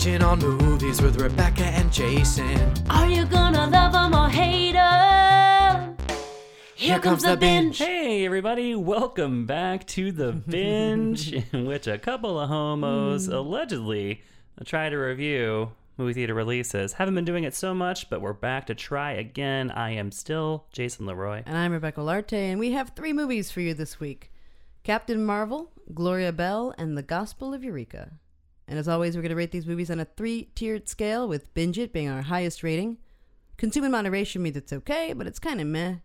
watching on movies with Rebecca and Jason. Are you gonna love 'em or hate 'em? Here comes the binge. Hey, everybody, welcome back to the binge, in which a couple of homos hmm. allegedly try to review movie theater releases. Haven't been doing it so much, but we're back to try again. I am still Jason Leroy. And I'm Rebecca Larte, and we have three movies for you this week Captain Marvel, Gloria Bell, and The Gospel of Eureka. And as always, we're going to rate these movies on a three tiered scale, with Binge It being our highest rating. Consume in moderation means it's okay, but it's kind of meh.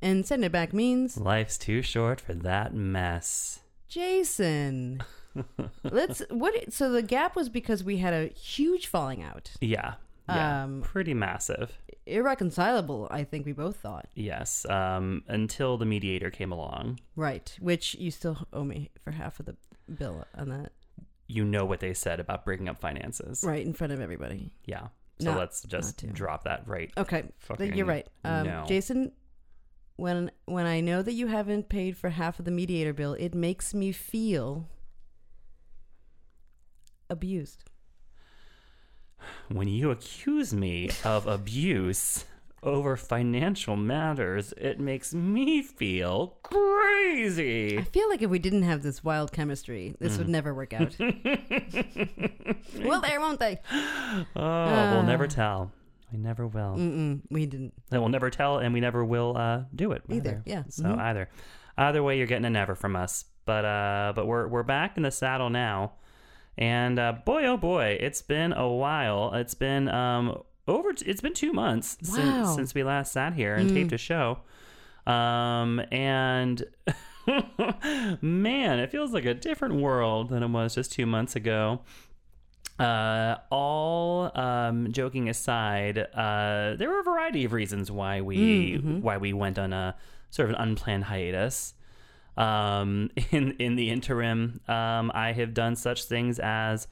And send it back means Life's too short for that mess. Jason. Let's what? So the gap was because we had a huge falling out, Yeah. Yeah. Um, pretty massive. irreconcilable. I think we both thought. Yes. Um, until the mediator came along. Right, which you still owe me for half of the bill on that. You know what they said about breaking up finances. Right in front of everybody. Yeah. So Not- let's just not to. drop that right. Okay, Fucking you're right. Um, no. Jason, when when I know that you haven't paid for half of the mediator bill, it makes me feel abused. When you accuse me of abuse over financial matters, it makes me feel crazy. I feel like if we didn't have this wild chemistry, this Mm. would never work out. well, there won't they? Oh, we'll never tell. We never will. Mm-mm, we didn't. And we'll never tell, and we never will uh, do it Either, yeah. So Mhm. either, either way, you're getting a never from us. But uh, but we're we're back in the saddle now, and uh, boy oh boy, it's been a while. It's been um over. T- it's been two months Wow. since since we last sat here and taped a show. Um and. Man, it feels like a different world than it was just two months ago. Uh, all um, joking aside, uh, there were a variety of reasons why we why we went on a sort of an unplanned hiatus. Um, in in the interim, um, I have done such things as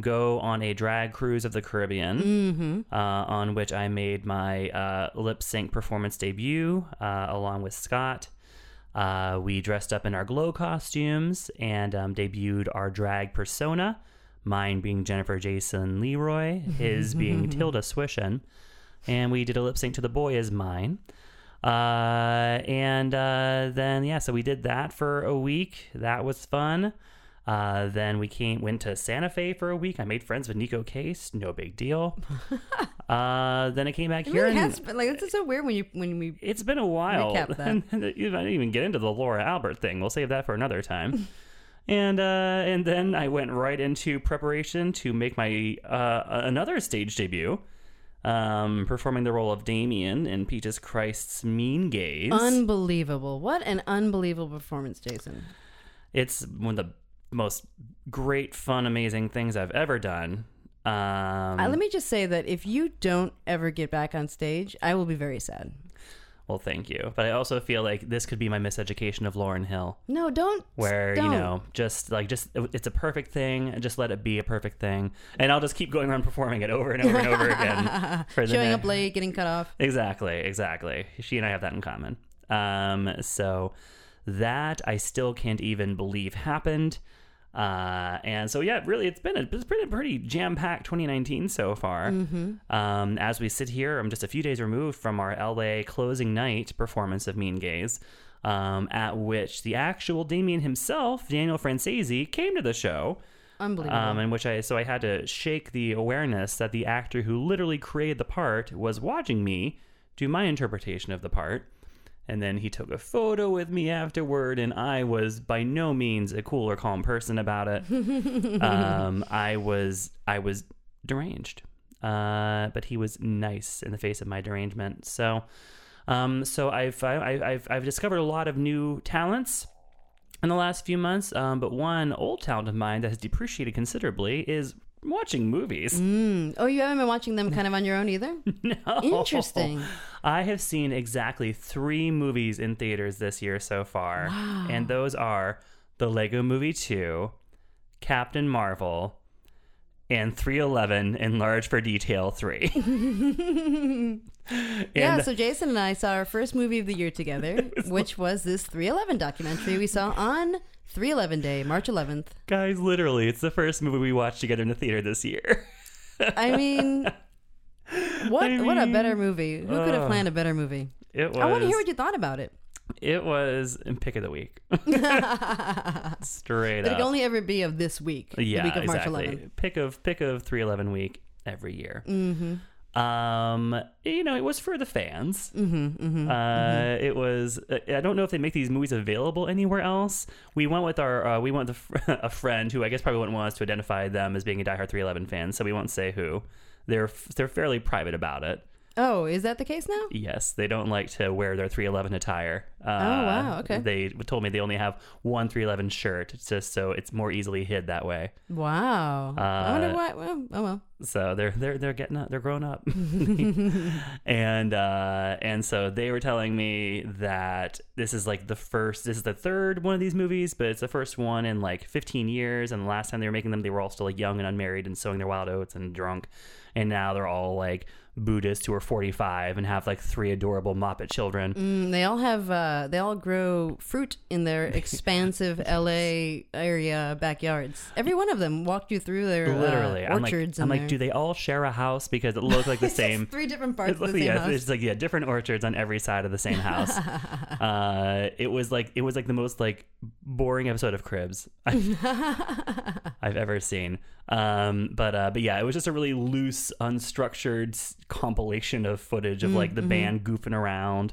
go on a drag cruise of the Caribbean, uh, on which I made my uh, lip sync performance debut uh, along with Scott. Uh, we dressed up in our glow costumes and um, debuted our drag persona. Mine being Jennifer Jason Leroy, his being Tilda Swishen. and we did a lip sync to "The Boy Is Mine." Uh, and uh, then yeah, so we did that for a week. That was fun. Uh, then we came went to Santa Fe for a week. I made friends with Neko Case. No big deal. uh, then I came back It here. really and- has been like this is so weird when you when we it's been a while. That. I didn't even get into the Laura Albert thing. We'll save that for another time. and uh, and then I went right into preparation to make my uh, another stage debut, um, performing the role of Damien in Peaches Christ's Mean Gays. unbelievable. What an unbelievable performance, Jason. it's one of the most great, fun, amazing things I've ever done. Um, Uh, let me just say that if you don't ever get back on stage, I will be very sad. well, thank you, but I also feel like this could be my miseducation of Lauryn Hill. No, don't. where don't. you know just like just it's a perfect thing and just let it be a perfect thing and i'll just keep going around performing it over and over and over again for showing ne- up late, getting cut off. exactly exactly she and i have that in common um so that i still can't even believe happened uh, and so yeah, really, it's been a it's been a pretty jam packed 2019 so far. Um, as we sit here, I'm just a few days removed from our LA closing night performance of Mean Gays, um, at which the actual Damien himself, Daniel Franzese, came to the show. Unbelievable. Um, in which I so I had to shake the awareness that the actor who literally created the part was watching me do my interpretation of the part. And then he took a photo with me afterward, and I was by no means a cool or calm person about it. um, I was I was deranged, uh, but he was nice in the face of my derangement. So, um, so I've I, I've I've discovered a lot of new talents in the last few months. Um, but one old talent of mine that has depreciated considerably is watching movies. Mm. Oh, you haven't been watching them kind of on your own either? No. Interesting. I have seen exactly three movies in theaters this year so far, and those are The Lego Movie 2, Captain Marvel, and 311 Enlarge for Detail 3. yeah, so Jason and I saw our first movie of the year together, which was this 311 documentary we saw on 311 Day, March 11th. Guys, literally, it's the first movie we watched together in the theater this year. I mean, what I what a better movie? Who could have ugh. planned a better movie? It was. I want to hear what you thought about it. It was in pick of the week. Straight But it up. can only ever be of this week, yeah, the week of March exactly. 11th. Pick of pick of three eleven week every year. Mm-hmm. Um, you know, it was for the fans. Mm-hmm. Mm-hmm. Uh, it was. I don't know if they make these movies available anywhere else. We went with our. Uh, we went with a, fr- a friend who I guess probably wouldn't want us to identify them as being a diehard 311 fan, so we won't say who. They're f- they're fairly private about it. Oh, is that the case now? Yes, they don't like to wear their 311 attire. Uh, Oh, wow, okay. They told me they only have one 311 shirt, just so it's more easily hid that way. Wow. I wonder Uh, why. Well, oh well. So they're they're they're getting up, they're growing up, and uh, and so they were telling me that this is like the first, this is the third one of these movies, but it's the first one in like 15 years. And the last time they were making them, they were all still like young and unmarried and sowing their wild oats and drunk, and now they're all like Buddhists who are 45 and have like three adorable Moppet children. Mm, they all have. Uh, they all grow fruit in their expansive LA area backyards. Every one of them walked you through their Literally, uh, I'm like, orchards. I'm like, do they all share a house because it looks like the same? Three different parts It's of the like- same yeah, house. it's like yeah, different orchards on every side of the same house. uh, it was like it was like the most like boring episode of Cribs I've, I've ever seen. Um, but uh, but yeah, it was just a really loose, unstructured compilation of footage of like the band goofing around.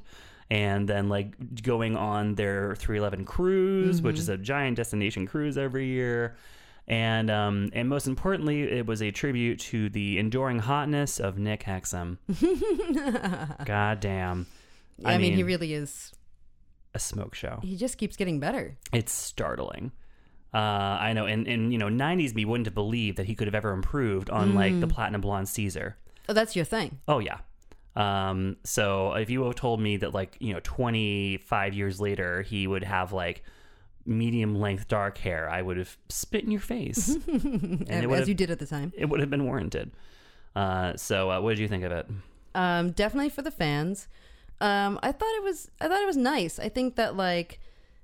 And then, like going on their 311 cruise, which is a giant destination cruise every year, and um, and most importantly, it was a tribute to the enduring hotness of Nick Hexum. God damn. I, mean, he really is. a smoke show. He just keeps getting better. It's startling. Uh, I know, and, and you know, '90s me wouldn't have believed that he could have ever improved on like the Platinum Blonde Caesar. Oh, that's your thing. Oh yeah. Um, so if you have told me that like you know 25 years later he would have like medium length dark hair, I would have spit in your face, and as it would you have did at the time. it would have been warranted. Uh, so uh, what did you think of it? Um, definitely for the fans. Um, I thought it was. I thought it was nice. I think that like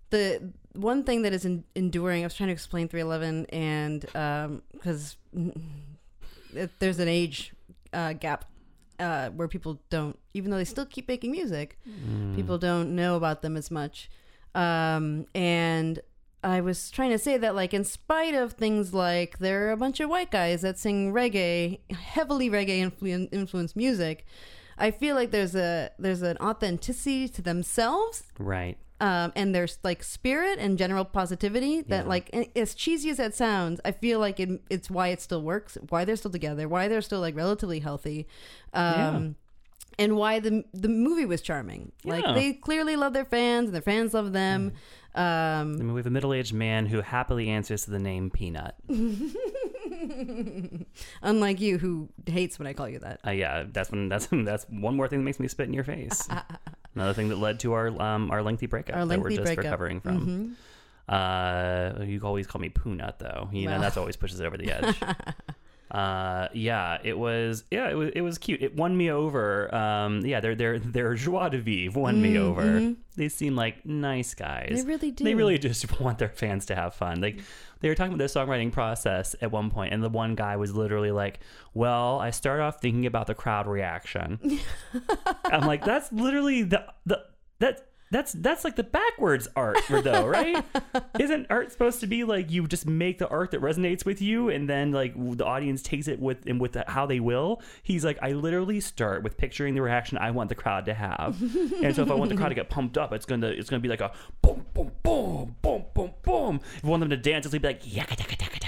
the one thing that is en- enduring. I was trying to explain 311, and because there's an age uh, gap uh, where people don't, even though they still keep making music, people don't know about them as much. Um, and I was trying to say that, like, in spite of things like there are a bunch of white guys that sing reggae, heavily reggae influ- influenced music, I feel like there's a there's an authenticity to themselves Right. Um, and there's like spirit and general positivity that Yeah. like as cheesy as that sounds i feel like it, it's why it still works why they're still together why they're still like relatively healthy um, and why the the movie was charming like they clearly love their fans and their fans love them um, I mean, we have a middle-aged man who happily answers to the name Peanut. unlike you who hates when i call you that Uh, yeah, that's when that's that's one more thing that makes me spit in your face. Another thing that led to our um our lengthy breakup Our lengthy that we're just breakup. recovering from. Uh, you always call me Poonut though. You know that's always pushes it over the edge. Uh, yeah, it was yeah it was it was cute. It won me over. Um, yeah, their their their joie de vivre won me over. They seem like nice guys. Mm, mm-hmm. They really do. They really just want their fans to have fun. Like they were talking about their songwriting process at one point, and the one guy was literally like, "Well, I start off thinking about the crowd reaction." I'm like, "That's literally the the that." That's that's like the backwards art, though, right? Isn't art supposed to be like you just make the art that resonates with you, and then like the audience takes it with and with the, how they will? He's like, I literally start with picturing the reaction I want the crowd to have, and so if I want the crowd to get pumped up, it's gonna it's gonna be like a boom boom boom boom boom boom. If I want them to dance, it's gonna be like yakka yakka yakka,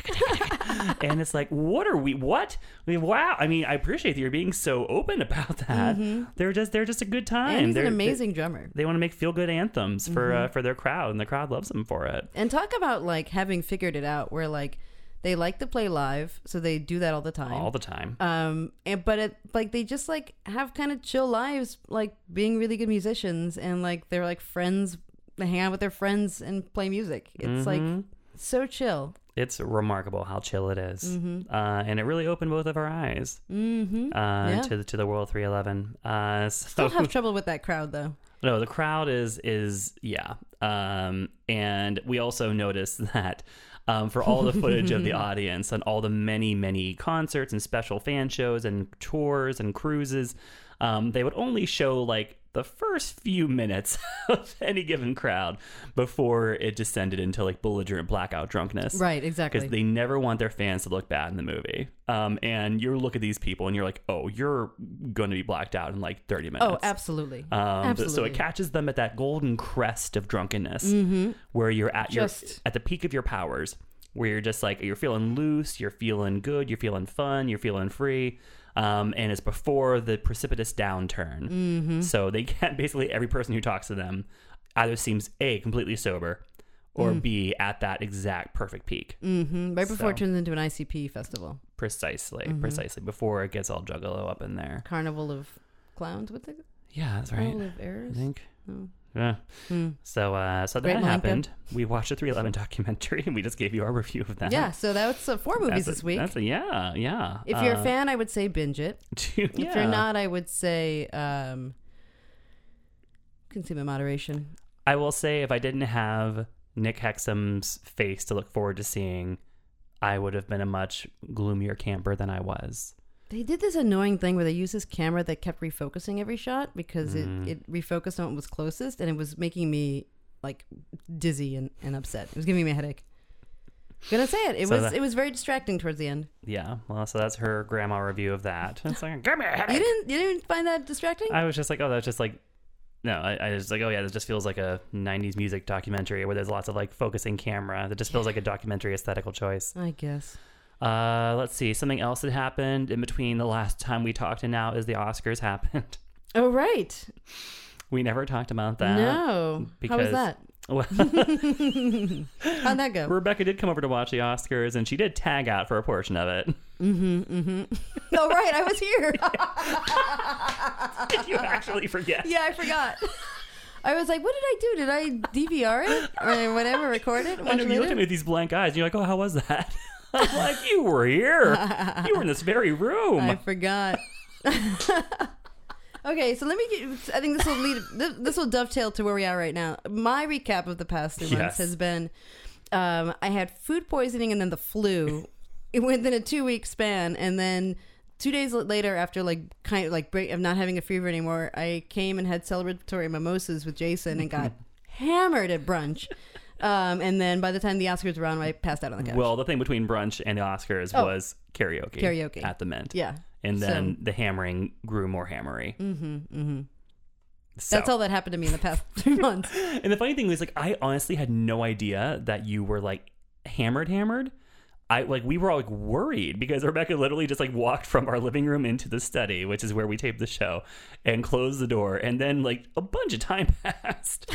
and it's like, what are we? What? I mean, wow. I mean, I appreciate that you're being so open about that. They're just they're just a good time. and he's they're, an amazing drummer they want to make feel good anthems for Mm-hmm. uh, for their crowd, and the crowd loves them for it. and talk about like having figured it out where like they like to play live so they do that all the time all the time. um and, but it like they just like have kind of chill lives like being really good musicians and like they're like friends they hang out with their friends and play music it's like Mhm. so chill It's remarkable how chill it is. uh, and it really opened both of our eyes mm-hmm uh, Yeah. to to the World 311. Uh, so still have trouble with that crowd though No, the crowd is is yeah. Um, and we also noticed that um, for all the footage of the audience and all the many, many concerts and special fan shows and tours and cruises. Um, they would only show like the first few minutes of any given crowd before it descended into like belligerent blackout drunkenness. Right, exactly. Because they never want their fans to look bad in the movie. Um, and you look at these people and you're like, oh, you're going to be blacked out in like 30 minutes. oh, absolutely. Um, absolutely. So it catches them at that golden crest of drunkenness, where you're at your Just- at the peak of your powers, where you're just like you're feeling loose, you're feeling good, you're feeling fun, you're feeling free, um, and it's before the precipitous downturn. Mm-hmm. So they get basically every person who talks to them either seems a completely sober, or b at that exact perfect peak. hmm Right before So- it turns into an ICP festival, Precisely, precisely before it gets all juggalo up in there. Carnival of Clowns. What's it? Yeah, that's right. Carnival of I Errors. think. Oh. Yeah. Hmm. So uh so Great that happened. We watched a 311 documentary and we just gave you our review of that. Yeah, so that's uh, four movies That's a- this week. That's a, yeah, yeah. If you're Uh, a fan, I would say binge it. yeah. If you're not, I would say um, consume in moderation. I will say if I didn't have Nick Hexum's face to look forward to seeing, I would have been a much gloomier camper than I was. They did this annoying thing where they used this camera that kept refocusing every shot because Mm. it, it refocused on what was closest and it was making me like dizzy and, and upset. It was giving me a headache. I'm Gonna say it. It So was that- it was very distracting towards the end. Yeah. Well, so that's her grandma review of that. It's like, give me a headache. You didn't you didn't find that distracting? I was just like, oh, that's just like, no, I, I was like, oh yeah, this just feels like a '90s music documentary where there's lots of like focusing camera. That just feels like a documentary aesthetical choice. I guess. Uh, let's see. Something else that happened in between the last time we talked and now is the Oscars happened. Oh right. We never talked about that. no. How was because- that? Well, How'd that go? Rebecca did come over to watch the Oscars and she did tag out for a portion of it. Mm-hmm. Mm-hmm. oh right, I was here. Did you actually forget? yeah, I forgot. I was like, what did I do? Did I DVR it or whatever, record it? I know you looked at me with these blank eyes and you're like, oh, how was that? I'm like, you were here. You were in this very room. I forgot. okay, so let me get. I think this will lead. This, will dovetail to where we are right now. My recap of the past three months Yes. has been: um, I had food poisoning and then the flu within a two week span, and then two days later, after like kind of like break of not having a fever anymore, I came and had celebratory mimosas with Jason and got hammered at brunch. Um, and then by the time the Oscars were on, I passed out on the couch. Well, the thing between brunch and the Oscars Oh. was karaoke. Karaoke. At the Mint. yeah, And then the hammering grew more hammery. Mm-hmm. Mm-hmm. That's all that happened to me in the past three months. And the funny thing was, like, I honestly had no idea that you were like hammered, hammered. I like we were all like worried because Rebecca literally just like walked from our living room into the study, which is where we taped the show, and closed the door. And then like a bunch of time passed,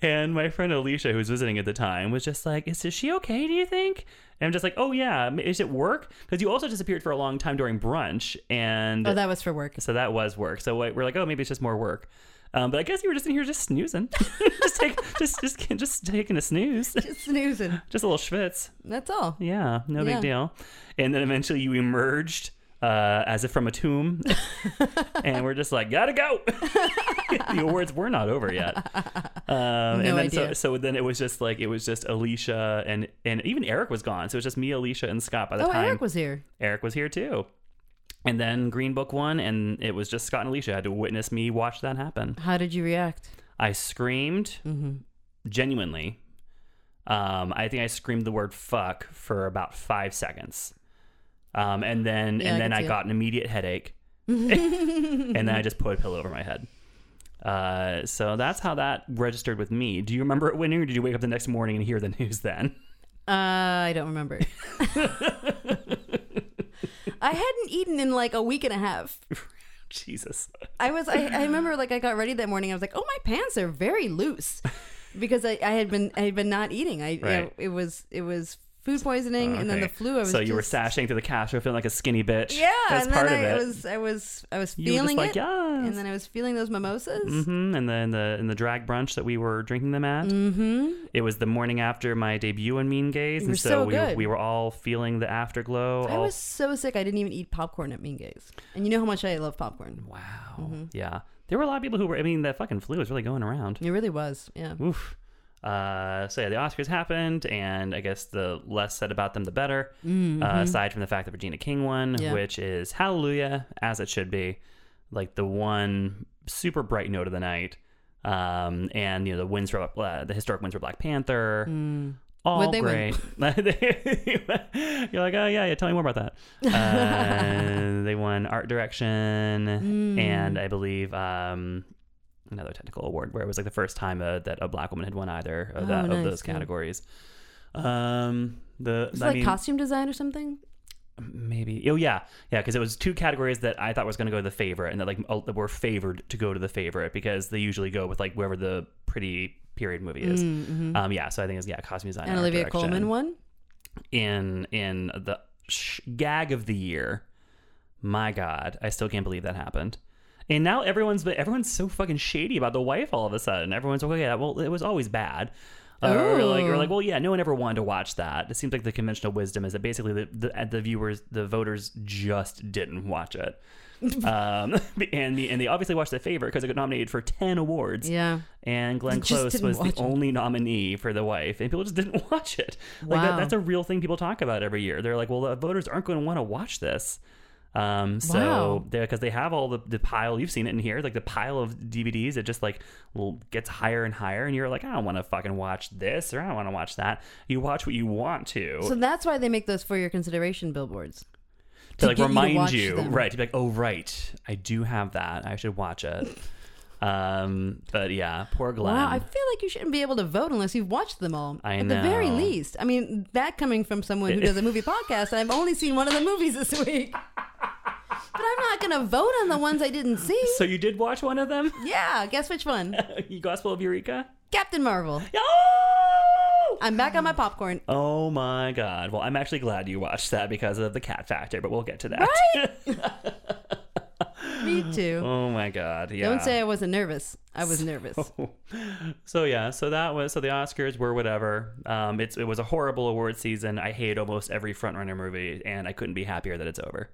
and my friend Alicia, who was visiting at the time, was just like, "Is, is she okay? Do you think?" And I'm just like, "Oh yeah, is it work?" Because you also disappeared for a long time during brunch, and Oh, that was for work. so that was work. So we're like, oh, maybe it's just more work. Um, but I guess you were just in here just snoozing, just take, just just just taking a snooze, Just snoozing. just a little schwitz. That's all. Yeah, no Yeah. big deal. And then eventually you emerged uh, as if from a tomb, and we're just like, gotta go. the awards were not over yet. Um, and No then so, idea. so then it was just like it was just Alicia and and even Eric was gone, so it was just me, Alicia, and Scott by the Oh, time Eric was here. Eric was here too. And then Green Book won, and it was just Scott and Alicia had to witness me watch that happen. How did you react? I screamed Mm-hmm. genuinely. Um, I think I screamed the word "fuck" for about five seconds, um, and then Yeah, I and then can I see it. got an immediate headache, and then I just put a pillow over my head. Uh, so that's how that registered with me. Do you remember it winning, or did you wake up the next morning and hear the news then? Uh, I don't remember. I hadn't eaten in like a week and a half. Jesus. I was. I, I remember like I got ready that morning. I was like, oh, my pants are very loose because I, I had been I had been not eating. I Right. it, was it was food poisoning and then the flu. I was so you were sashing through the Castro feeling like a skinny bitch. Yeah, that's and part then of I it. was I was I was were just feeling like, it, yes. and then I was feeling those mimosas. hmm And then the in the drag brunch that we were drinking them at, Mm-hmm. it was the morning after my debut in Mean Gays, and so, so we, we were all feeling the afterglow. I all- was so sick. I didn't even eat popcorn at Mean Gays, and you know how much I love popcorn. wow, Mm-hmm. yeah. There were a lot of people who were. I mean, that fucking flu was really going around. It really was. Yeah. Oof. Uh, so yeah, the Oscars happened, and I guess the less said about them, the better. Uh, aside from the fact that Regina King won, Yeah. which is hallelujah, as it should be, like the one super bright note of the night. Um, and you know the wins for uh, the historic wins for Black Panther. All they great. You're like, oh yeah, yeah. Tell me more about that. Uh, they won art direction, and I believe um, another technical award where it was like the first time uh, that a black woman had won either of, Oh, that, nice, of those yeah. categories. Um, the It's I like mean, costume design or something. maybe oh yeah yeah because it was two categories that i thought was going to go to the favorite and that like that were favored to go to the favorite because they usually go with like wherever the pretty period movie is um yeah so i think it's yeah costume design Mm, And Olivia direction. Colman won. in in the sh- gag of the year my god i still can't believe that happened and now everyone's everyone's so fucking shady about the wife all of a sudden everyone's like oh yeah well it was always bad Uh, or like, or like, well, yeah, no one ever wanted to watch that. It seems like the conventional wisdom is that basically the, the, the viewers, the voters, just didn't watch it, um, and the, and they obviously watched the favorite because it got nominated for ten awards. Yeah. And Glenn Close was the it. only nominee for the wife, and people just didn't watch it. Like that, Wow. that's a real thing people talk about every year. They're like, well, the voters aren't going to want to watch this. Um, so Wow. because they have all the, the pile, you've seen it in here, like the pile of DVDs, it just like well, gets higher and higher, and you're like, I don't want to fucking watch this or I don't want to watch that. You watch what you want to So that's why they make those for your consideration billboards. to like get you to remind you, right? To be like, oh right, I do have that. I should watch it. um, but yeah, poor Glenn. Wow, I feel like you shouldn't be able to vote unless you've watched them all. I At the very least. I mean, that coming from someone who does a movie podcast, and I've only seen one of the movies this week. But I'm not going to vote on the ones I didn't see. so you did watch one of them, yeah, guess which one? Gospel of Eureka. Captain Marvel. Oh! I'm back on my popcorn. Oh my god. Well, I'm actually glad you watched that because of the cat factor, but we'll get to that. Right? Me too. oh my god. Yeah. Don't say I wasn't nervous. I was nervous. so yeah, so that was so the Oscars were whatever. Um it's it was a horrible award season. I hate almost every frontrunner movie and I couldn't be happier that it's over.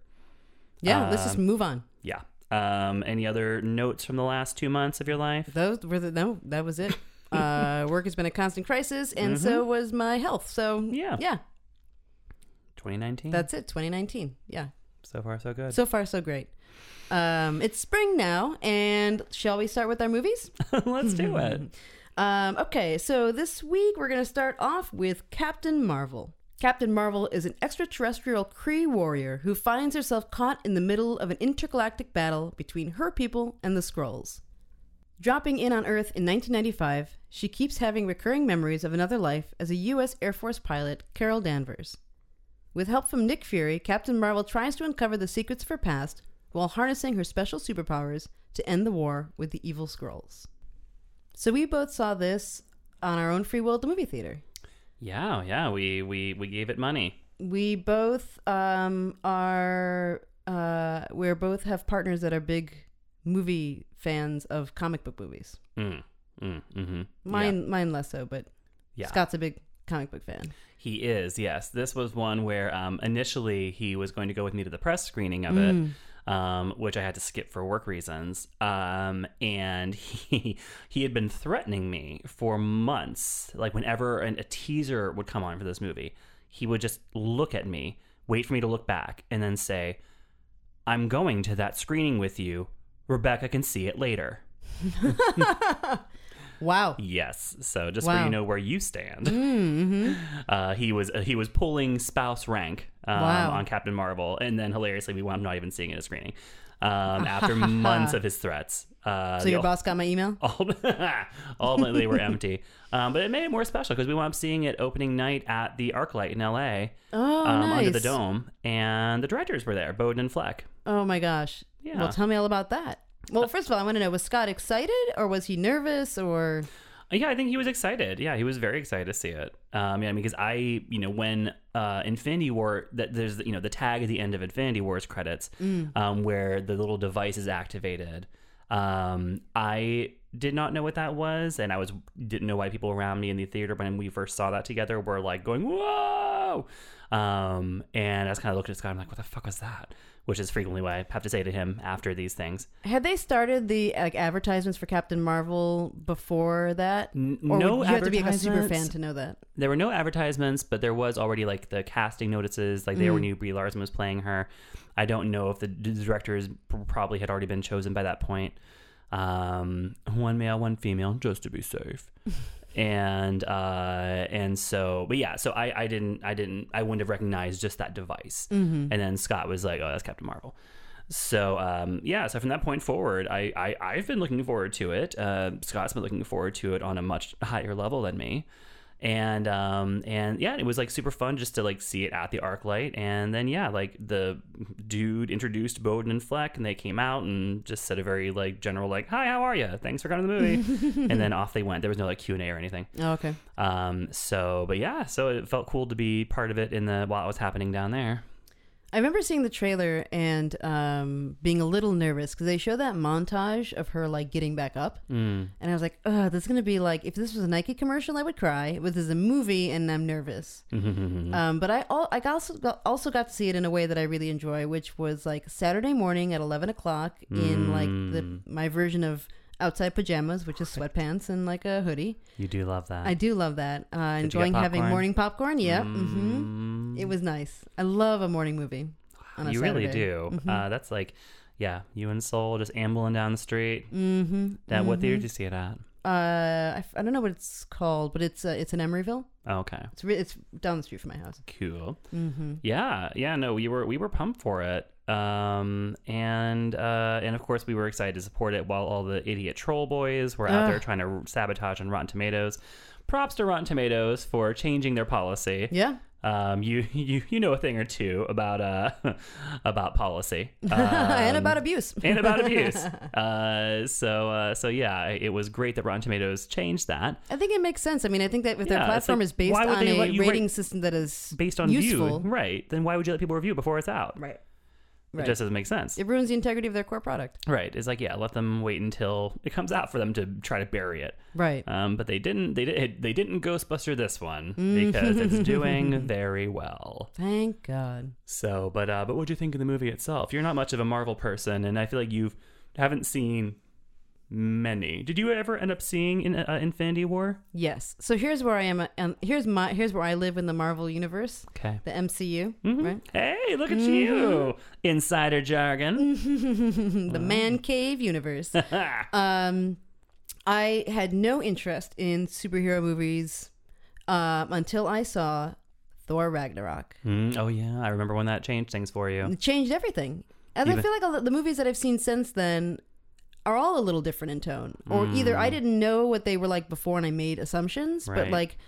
Yeah, let's just move on. Yeah. Um any other notes from the last 2 months of your life? Those were the no, that was it. Uh, work has been a constant crisis, and so was my health. So Mm-hmm. Yeah. yeah, 2019. that's it. 2019. Yeah, so far so good. so far so great. Um, it's spring now, and shall we start with our movies? Let's do it. Um, okay, so this week we're going to start off with Captain Marvel. Captain Marvel is an extraterrestrial Kree warrior who finds herself caught in the middle of an intergalactic battle between her people and the Skrulls. Dropping in on Earth in 1995, she keeps having recurring memories of another life as a U.S. Air Force pilot, Carol Danvers. With help from Nick Fury, Captain Marvel tries to uncover the secrets of her past while harnessing her special superpowers to end the war with the evil Skrulls. So we both saw this on our own free will at the movie theater. Yeah, yeah, we we we gave it money. We both um, are uh, we're both have partners that are big movie fans of comic book movies. Mm. Mm, mhm. Mine mine less so, but Yeah. Scott's a big comic book fan. He is, yes. This was one where um, initially he was going to go with me to the press screening of it, um, which I had to skip for work reasons. Um, and he he had been threatening me for months. Like whenever an, a teaser would come on for this movie, he would just look at me, wait for me to look back, and then say, "I'm going to that screening with you. Rebecca can see it later." Wow. Yes. So just so you know where you stand, uh, he was he was pulling spouse rank um, Wow. on Captain Marvel, and then hilariously we wound up not even seeing it at a screening um, after months of his threats. Uh, So your ul- boss got my email? All they were empty, um, but it made it more special because we wound up seeing it opening night at the ArcLight in L.A. Oh, um, nice. under the dome, and the directors were there, Boden and Fleck. Oh my gosh. Yeah. Well, tell me all about that. Well, first of all, I want to know was Scott excited or was he nervous or Yeah, I think he was excited. Yeah, he was very excited to see it. Um, yeah, because I, you know, when uh, Infinity War, that there's you know the tag at the end of Infinity War's credits, um, where the little device is activated. Um, I did not know what that was, and I was didn't know why people around me in the theater when we first saw that together were like going whoa. Um, and I was kind of looking at Scott. I'm like, what the fuck was that? Which is frequently what I have to say to him after these things. Had they started the like advertisements for Captain Marvel before that? N- no would you have to be like a super fan to know that? There were no advertisements, but there was already like the casting notices. Like they Mm. were knew Brie Larson was playing her. I don't know if the directors probably had already been chosen by that point. Um, one male, one female, just to be safe. and uh, and so, but yeah, so I, I didn't, I didn't, I wouldn't have recognized just that device. Mm-hmm. And then Scott was like, "Oh, that's Captain Marvel." So um, yeah, so from that point forward, I, I I've been looking forward to it. Uh, Scott's been looking forward to it on a much higher level than me, and um and yeah, it was like super fun just to like see it at the ArcLight, and then yeah, like the dude introduced Boden and Fleck, and they came out and just said a very like general like, "Hi, how are you? Thanks for coming to the movie," and then off they went. There was no like Q and A or anything. Oh, okay. Um, so but yeah, so it felt cool to be part of it in the while it was happening down there. I remember seeing the trailer and um, being a little nervous because they show that montage of her like getting back up, Mm. and I was like, "Oh, this is gonna be like if this was a Nike commercial, I would cry. But this is a movie, and I'm nervous." Um, but I I also got, also got to see it in a way that I really enjoy, which was like Saturday morning at eleven o'clock in like the Mm. my version of outside pajamas, which is sweatpants and like a hoodie. You do love that. I do love that. Uh, Did you get enjoying having morning popcorn. Yeah. Mm. It was nice. I love a morning movie. On a you really Saturday. do. Mhm. Uh, that's like, yeah, you and Soul just ambling down the street. Mm-hmm. That what theater did you see it at? Uh, I, f- I don't know what it's called, but it's uh, it's in Emeryville. Oh, okay, It's re- it's down the street from my house. cool. Mm-hmm. Yeah, yeah. No, we were we were pumped for it. Um, and uh, and of course we were excited to support it while all the idiot troll boys were out Ugh. there trying to sabotage on Rotten Tomatoes. Props to Rotten Tomatoes for changing their policy. Yeah. Um, you you you know a thing or two about uh about policy and Um, about abuse. and about abuse. Uh, so uh, so yeah, it was great that Rotten Tomatoes changed that I think it makes sense. I mean, I think that if their Yeah, it's platform like, is based on a rating rate system that is based on useful, view, right? Then why would you let people review before it's out? right? It just doesn't make sense. It ruins the integrity of their core product. Right. It's like, yeah, let them wait until it comes out for them to try to bury it. Right. Um, but they didn't. They did. They didn't Ghostbuster this one because it's doing very well. Thank God. So, but uh, but what do you think of the movie itself? You're not much of a Marvel person, and I feel like you've haven't seen many. Did you ever end up seeing in uh, Infinity War? Yes. So here's where I am. uh, Um, here's my. Here's where I live in the Marvel universe, Okay. the MCU. Mhm. Right. Hey, look at you, insider jargon. the man cave universe. um, I had no interest in superhero movies um, until I saw Thor Ragnarok. Mm, oh yeah, I remember when that changed things for you. It changed everything. And I feel like all the, the movies that I've seen since then are all a little different in tone. Or either I didn't know what they were like before and I made assumptions, but Mm. Like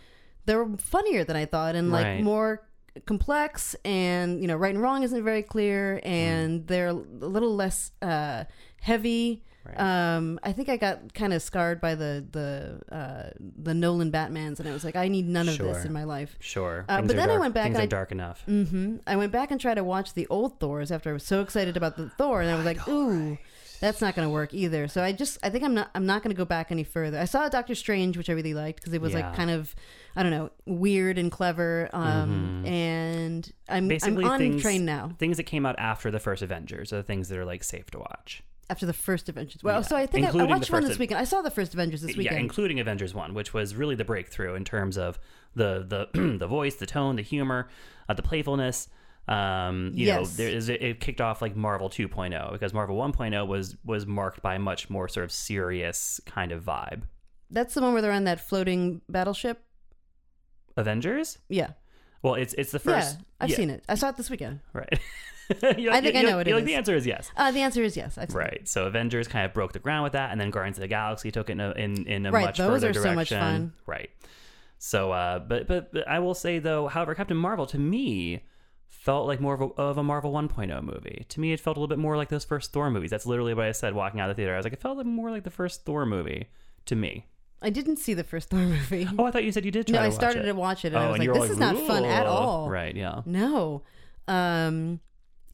they're funnier than I thought and like Right. more complex and you know right and wrong isn't very clear and they're a little less uh heavy Right. um i think i got kind of scarred by the the uh the nolan batmans and i was like i need none of this in my life Sure. Uh, but are then I went back Things and are I- dark enough. hmm I went back and tried to watch the old Thors after I was so excited about the Thor, and I was like, "Ooh, that's not going to work either." So I just, I think I'm not, I'm not going to go back any further. I saw Doctor Strange, which I really liked because it was Yeah. like kind of, I don't know, weird and clever. Um, and I'm, Mm-hmm. Basically, I'm on things train now Things that came out after the first Avengers are the things that are like safe to watch. after the first Avengers. Well, Yeah. so I think I, I watched one this weekend. I saw the first Avengers this weekend, Yeah, including Avengers One, which was really the breakthrough in terms of the the the voice, the tone, the humor, uh, the playfulness. Um, you know, there is it, kicked off like Marvel 2.0 because Marvel 1.0 was was marked by a much more sort of serious kind of vibe. that's the one where they're on that floating battleship. Avengers? Yeah, Well, it's it's the first. yeah, I've seen it. I saw it this weekend. Right. You I think I know what it like is. The answer is yes. Uh, the answer is yes. It. Right. So Avengers kind of broke the ground with that, and then Guardians of the Galaxy took it in a, in, in a Right, much those further are so much direction. fun. Right. So, uh, but, but but I will say though, however, Captain Marvel to me felt like more of a, of a Marvel 1.0 movie. To me, it felt a little bit more like those first Thor movies. That's literally what I said walking out of the theater. I was like, it felt like more like the first Thor movie to me. I didn't see the first Thor movie. Oh, I thought you said you did. Try no, I started to watch it and oh, I was and like, this is not fun at all. Right. Yeah. No. Um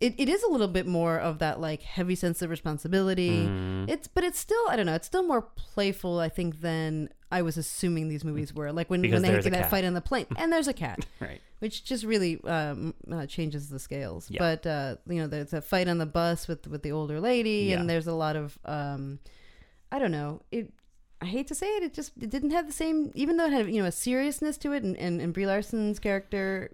it, it is a little bit more of that like heavy sense of responsibility. Mm. It's but it's still I don't know, it's still more playful I think than I was assuming these movies were. Like when, Because when they there's get a that cat. fight on the plane, and there's a cat, Right. which just really um, uh, changes the scales. Yeah. But uh, you know, there's a fight on the bus with with the older lady, Yeah. and there's a lot of um, I don't know it. I hate to say it, it just it didn't have the same, even though it had you know a seriousness to it, and and, and Brie Larson's character,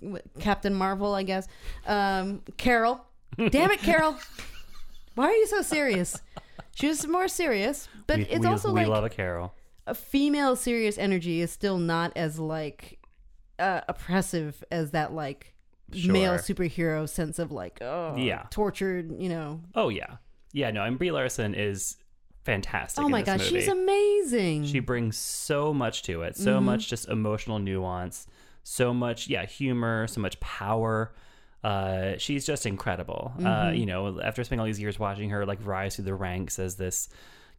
w- Captain Marvel, I guess, um, Carol. Damn it, Carol! Why are you so serious? She was more serious, but we, it's we- also we like love a Carol. A female serious energy is still not as like uh, oppressive as that like male superhero sense of like oh Yeah. tortured you know Oh yeah, yeah. No, and Brie Larson is fantastic. oh my gosh movie. she's amazing She brings so much to it, so Mm-hmm. much just emotional nuance, so much yeah humor, so much power. Uh, she's just incredible. Uh, Mm-hmm. you know, after spending all these years watching her like rise through the ranks as this,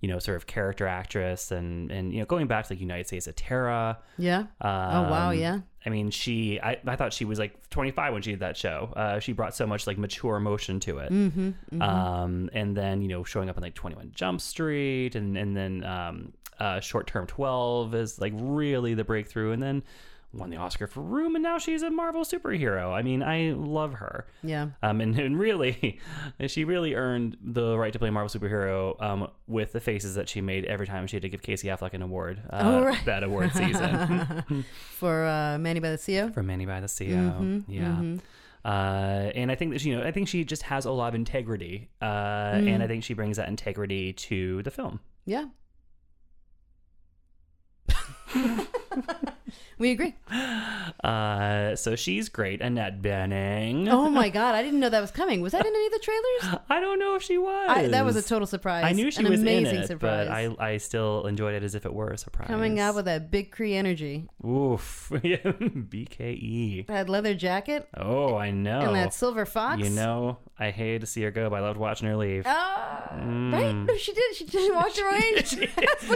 you know, sort of character actress, and and you know, going back to like United States of Tara. yeah oh wow Um, yeah I mean, she. I, I thought she was like 25 when she did that show. Uh, she brought so much like mature emotion to it. Mm-hmm, Um, and then you know, showing up in like 21 Jump Street, and and then um, uh, Short Term 12 is like really the breakthrough, and then won the Oscar for Room, and now she's a Marvel superhero. I mean, I love her. yeah Um, and, and really, she really earned the right to play Marvel superhero um, with the faces that she made every time she had to give Casey Affleck an award. Uh, Oh, right. That award season. for uh manny by the sea from Manny by the Sea. Mm-hmm, yeah. Uh, and I think that you know, I think she just has a lot of integrity, uh, Mm. and I think she brings that integrity to the film. yeah we agree Uh, so she's great. Annette Bening. oh my god i didn't know that was coming was that in any of the trailers I don't know if she was. I, that was a total surprise I knew she an was amazing in it, surprise but I I still enjoyed it as if it were a surprise. coming out with that big Kree energy oof, BKE. that leather jacket Oh, I know. and that silver fox You know, I hated to see her go, but I loved watching her leave. Ah, Mm. right? No, she did. She just walked away.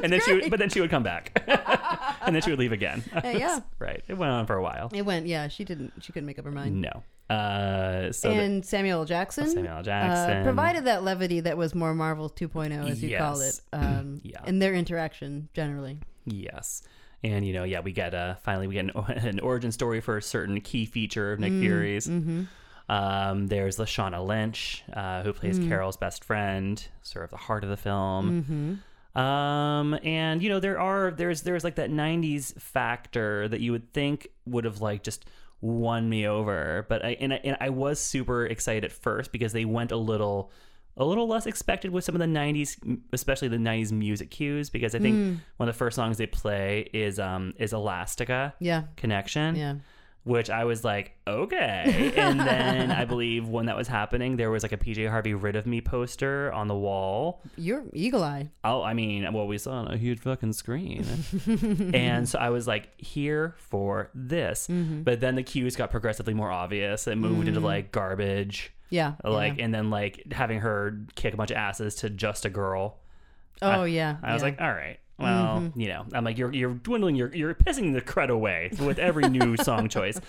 and then she would, but then she would come back, and then she would leave again. yeah. Right. It went on for a while. it went. Yeah, she didn't. She couldn't make up her mind. No. Uh, so the- and Samuel L. Jackson, Samuel L. Jackson. uh, provided that levity that was more Marvel 2.0, as you call it, Yes. um, Yeah. and their interaction generally. yes, and you know, yeah, we get uh finally we get an, an origin story for a certain key feature of Nick Mm, Fury's. mm-hmm. Um, there's Lashana Lynch, uh, who plays Mm. Carol's best friend, sort of the heart of the film. Mm-hmm. Um, and you know, there are there's there's like that '90s factor that you would think would have like just won me over, but I and I, and I was super excited at first because they went a little a little less expected with some of the 90s especially the 90s music cues because i think Mm. one of the first songs they play is um is elastica Yeah, connection yeah. Which I was like, okay. And then I believe when that was happening, there was like a PJ Harvey "Rid of Me" poster on the wall. You're eagle eye. Oh, I mean, well, we saw on a huge fucking screen, and so I was like, here for this. Mm-hmm. But then the cues got progressively more obvious. It moved into like garbage, Yeah. like, yeah. and then like having her kick a bunch of asses to just a girl. oh yeah. I was yeah. like, all right. Well, you know, I'm like, you're you're dwindling, you're you're pissing the cred away with every new song choice.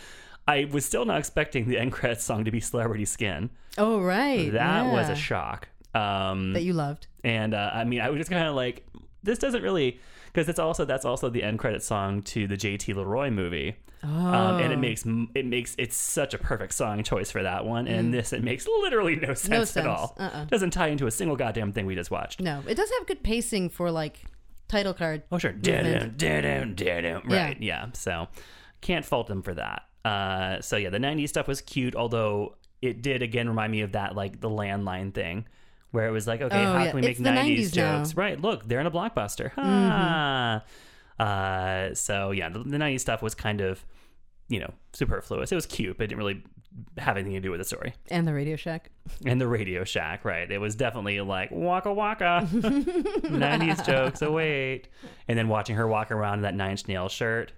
I was still not expecting the end credits song to be "Celebrity Skin." oh right. That was a shock. Um, that you loved. and uh, I mean, I was just kind of like, this doesn't really, because it's also that's also the end credit song to the J.T. Leroy movie. Oh. Um, and it makes it makes it's such a perfect song choice for that one. And this it makes literally no sense, at sense. all. Uh-uh. Doesn't tie into a single goddamn thing we just watched. no, it does have good pacing for like title card. Oh sure, da-dum, da-dum, da-dum. Right? Yeah. So can't fault them for that. Uh, so yeah, the '90s stuff was cute, although it did again remind me of that like the landline thing, where it was like, okay, Oh, how yeah. can we make It's the '90s, 90s now. jokes? Right? Look, they're in a blockbuster. Ha. Uh, so yeah, the, the '90s stuff was kind of you know superfluous. It was cute, but it didn't really have anything to do with the story. And the Radio Shack. And the Radio Shack, right? It was definitely like waka waka, '90s jokes. Oh wait, and then watching her walk around in that Nine Inch Nails shirt.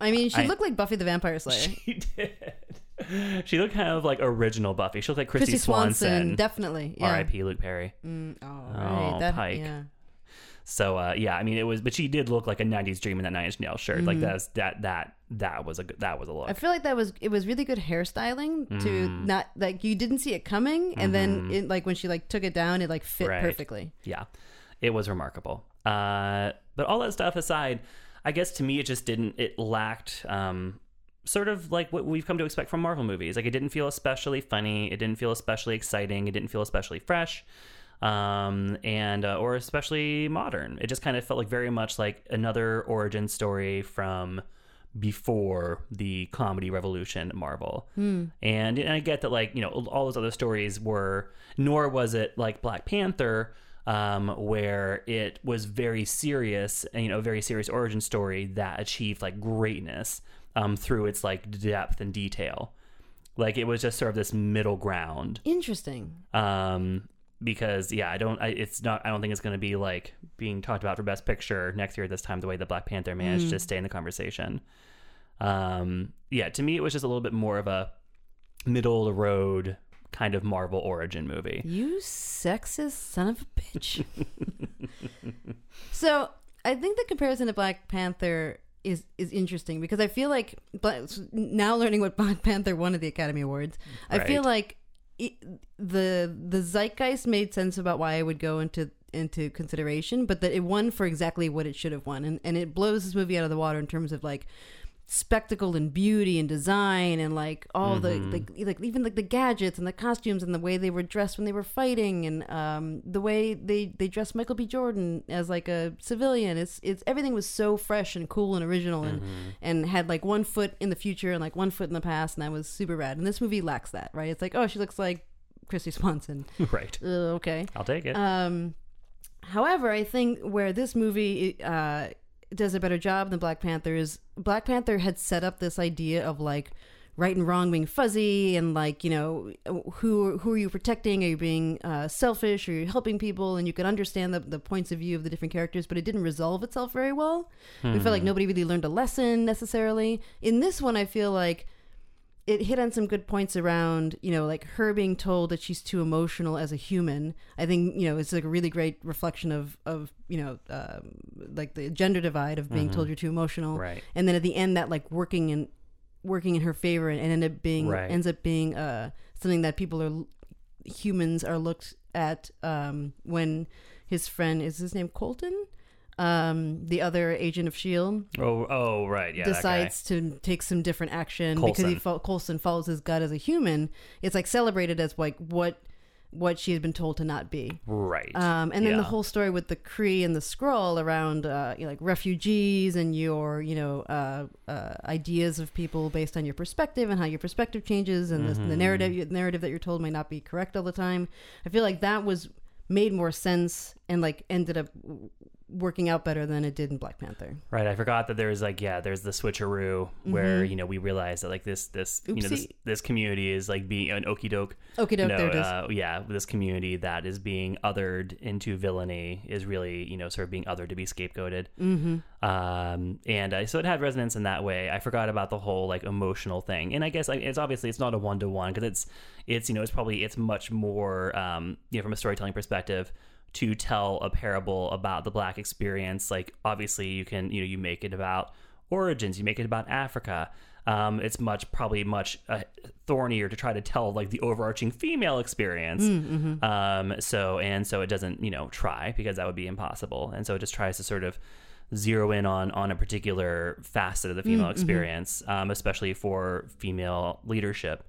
I mean, she I- looked like Buffy the Vampire Slayer. She did. She looked kind of like original Buffy. She looked like Kristy, Kristy Swanson, definitely. Yeah. R.I.P. Luke Perry. Mm, oh, Oh, right. that, Pike. Yeah. So uh, yeah, I mean it was, but she did look like a '90s dream in that Nine Inch Nails shirt. Mm-hmm. Like that's that that that was a good, that was a look. I feel like that was it was really good hairstyling to Mm. not like you didn't see it coming, and then it, like when she like took it down, it like fit Mm-hmm. Right. perfectly. yeah, it was remarkable. Uh, but all that stuff aside, I guess to me it just didn't. It lacked um, sort of like what we've come to expect from Marvel movies. Like it didn't feel especially funny. It didn't feel especially exciting. It didn't feel especially fresh, um, and uh, or especially modern. It just kind of felt like very much like another origin story from before the comedy revolution at Marvel. And, and I get that like, you know, all those other stories were nor was it like Black Panther um, where it was very serious, you know, very serious origin story that achieved like greatness um, through its like depth and detail. Like it was just sort of this middle ground Interesting. um because yeah i don't I, it's not i don't think it's going to be like being talked about for best picture next year this time the way the black panther managed to stay in the conversation. Um yeah to me it was just a little bit more of a middle of the road kind of marvel origin movie. You sexist son of a bitch. so I think the comparison to Black Panther is is interesting because I feel like Black, now learning what Black Panther won at the Academy Awards, I feel like it, the the zeitgeist made sense about why I would go into into consideration, but that it won for exactly what it should have won, and and it blows this movie out of the water in terms of like spectacle and beauty and design and like all the like like even like the gadgets and the costumes and the way they were dressed when they were fighting and um the way they they dressed Michael B. Jordan as like a civilian. It's it's everything was so fresh and cool and original and and had like one foot in the future and like one foot in the past and that was super rad. And this movie lacks that right? It's like oh she looks like Kristy Swanson. Right. Uh, okay. I'll take it. Um, however, I think where this movie uh, does a better job than Black Panther is Black Panther had set up this idea of like right and wrong being fuzzy and like you know who who are you protecting? Are you being uh, selfish? Are you helping people? And you could understand the, the points of view of the different characters but it didn't resolve itself very well. We felt like nobody really learned a lesson necessarily. In this one i feel like it hit on some good points around you know like her being told that she's too emotional as a human i think you know it's like a really great reflection of of you know um, like the gender divide of being told you're too emotional Right. and then at the end that like working in working in her favor and end up being Right. ends up being uh something that people are humans are looked at um when his friend is his name colton um the other agent of shield oh oh right yeah decides to take some different action because he Coulson. fo- Coulson follows his gut as a human. It's like celebrated as like what what she has been told to not be. right Um, and then the whole story with the Kree and the Skrull around uh, you know, like refugees and your you know uh, uh, ideas of people based on your perspective and how your perspective changes and the, Mm-hmm. the narrative narrative that you're told may not be correct all the time. I feel like that was made more sense and like ended up working out better than it did in Black Panther. Right, I forgot that there's like yeah, there's the switcheroo where you know we realize that like this this you know this Mm-hmm. This community is like being an okey doke. Okie doke, no, there it is. Uh, yeah, this community that is being othered into villainy is really you know sort of being othered to be scapegoated. Mm-hmm. Um, and uh, so it had resonance in that way. I forgot about the whole like emotional thing, and I guess like, it's obviously it's not a one to one because it's it's you know it's probably it's much more um, you know from a storytelling perspective to tell a parable about the black experience like obviously you can you know you make it about origins you make it about africa. Um, it's much probably much uh, thornier to try to tell like the overarching female experience. Um, so and so it doesn't you know try because that would be impossible. And so it just tries to sort of zero in on on a particular facet of the female experience um, especially for female leadership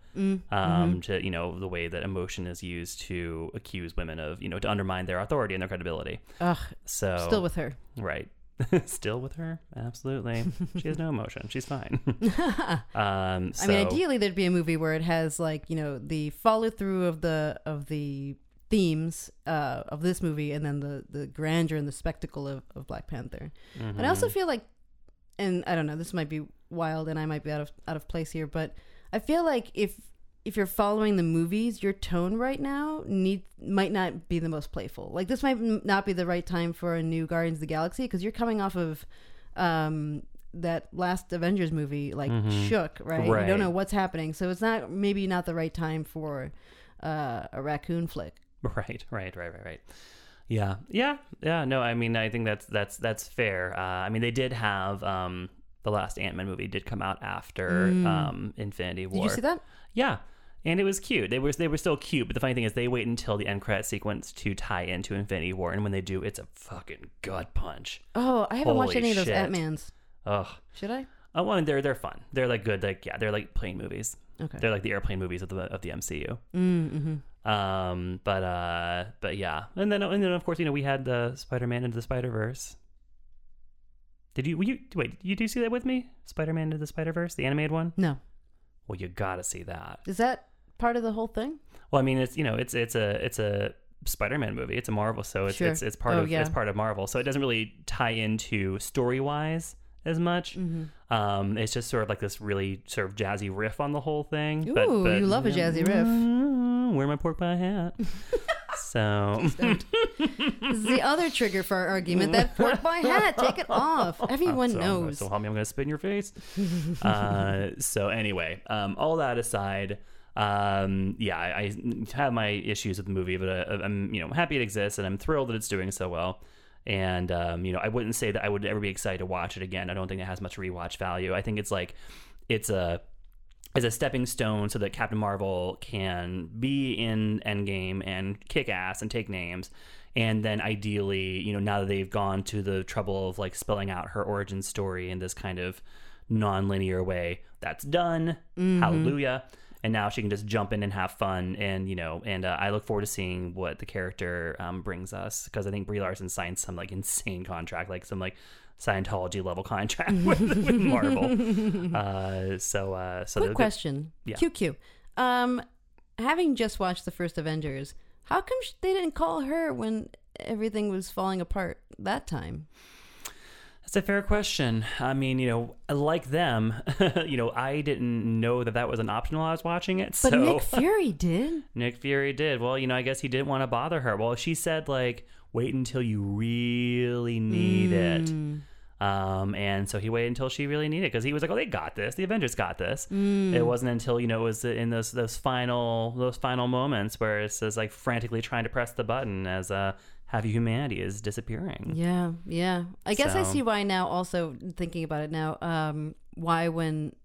um, to you know the way that emotion is used to accuse women of you know to undermine their authority and their credibility. Ugh, So still with her. right, still with her, absolutely. she has no emotion. She's fine. um, so, I mean, ideally, there'd be a movie where it has like you know the follow through of the of the themes uh, of this movie, and then the the grandeur and the spectacle of, of Black Panther. But I also Mm-hmm. feel like, and I don't know, this might be wild, and I might be out of out of place here, but I feel like if if you're following the movies, your tone right now need might not be the most playful. Like this might not be the right time for a new Guardians of the Galaxy because you're coming off of um, that last Avengers movie, like shook, right? You don't know what's happening, so it's not maybe not the right time for uh, a raccoon flick. Right, right, right, right, right. Yeah, yeah, yeah. No, I mean, I think that's that's that's fair. Uh, I mean, they did have um, the last Ant Man movie did come out after um, Infinity War. Mm. Did you see that? Yeah, and it was cute. They were they were still cute, but the funny thing is they wait until the end credit sequence to tie into Infinity War, and when they do, it's a fucking gut punch. Oh, I haven't watched Holy any of those. Ant Mans. Ugh. Should I? Oh, well, they're they're fun. They're like good. Like yeah, they're like plane movies. Okay. They're like the airplane movies of the of the MCU. Mm-hmm. Um, but uh, but yeah, and then and then of course you know we had the Spider Man into the Spider Verse. Did you, you wait? You do see that with me? Spider Man into the Spider Verse, the animated one. No. Well, you gotta see that. Is that part of the whole thing? Well, I mean, it's you know, it's it's a it's a Spider-Man movie. It's a Marvel, so it's Sure. it's, it's part Oh, of yeah. it's part of Marvel. So it doesn't really tie into story wise as much. Mm-hmm. Um, it's just sort of like this really sort of jazzy riff on the whole thing. Ooh, but, but, you love a jazzy riff. Mm, Wear my pork pie hat. so This is the other trigger for our argument. That pork pie hat, take it off. Everyone so, knows. So help me, I'm going to spit in your face. uh, so anyway, um, all that aside, um, yeah, I, I have my issues with the movie, but uh, I'm you know happy it exists, and I'm thrilled that it's doing so well. And um, you know, I wouldn't say that I would ever be excited to watch it again. I don't think it has much rewatch value. I think it's like it's a as a stepping stone so that Captain Marvel can be in Endgame and kick ass and take names. And then ideally, you know, now that they've gone to the trouble of like spelling out her origin story in this kind of non-linear way, that's done. Hallelujah. And now she can just jump in and have fun, and you know, and uh, I look forward to seeing what the character um, brings us because I think Brie Larson signed some like insane contract, like some like Scientology level contract with, with Marvel. Uh, so, uh, so Quick question. yeah. QQ. Um, having just watched the first Avengers, how come they didn't call her when everything was falling apart that time? That's a fair question. I mean, you know, like them, you know, I didn't know that that was an option while I was watching it. But so Nick Fury did. Nick Fury did. Well, you know, I guess he didn't want to bother her. Well, she said like, wait until you really need it. Um, and so he waited until she really needed it because he was like, "Oh, they got this. The Avengers got this." It wasn't until you know it was in those those final those final moments where it's just like frantically trying to press the button as uh, half of humanity is disappearing. Yeah, yeah. I guess I see why now. Also thinking about it now, um, why when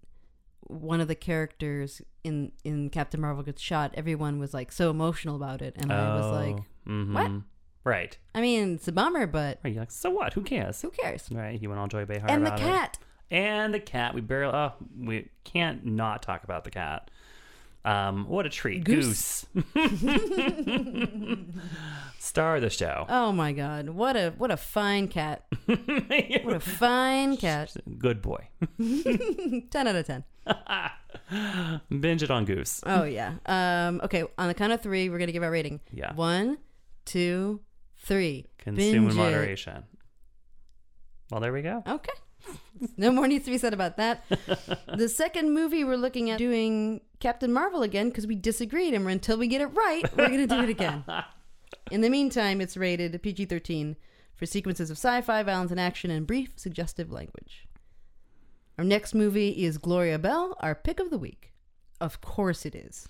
one of the characters in in Captain Marvel gets shot, everyone was like so emotional about it, and I was like, mhm. what? Right. I mean, it's a bummer, but Right. You're like, so what? Who cares? who cares? Right. You went all Joy Behar And the about it. cat. And the cat. We barely. Oh, we can't not talk about the cat. Um, what a treat, Goose. Goose. Star of the show. Oh my god, what a what a fine cat! What a fine cat! Good boy. Ten out of ten. Binge it on Goose. Oh yeah. Um. Okay. On the count of three, we're gonna give our rating. Yeah. One, two, three. Consume in moderation. Well, there we go. Okay. No more needs to be said about that. the second movie we're looking at doing Captain Marvel again because we disagreed, and until we get it right, we're going to do it again. In the meantime, it's rated PG 13 for sequences of sci fi, violence, and action, and brief, suggestive language. Our next movie is Gloria Bell, our pick of the week. Of course it is.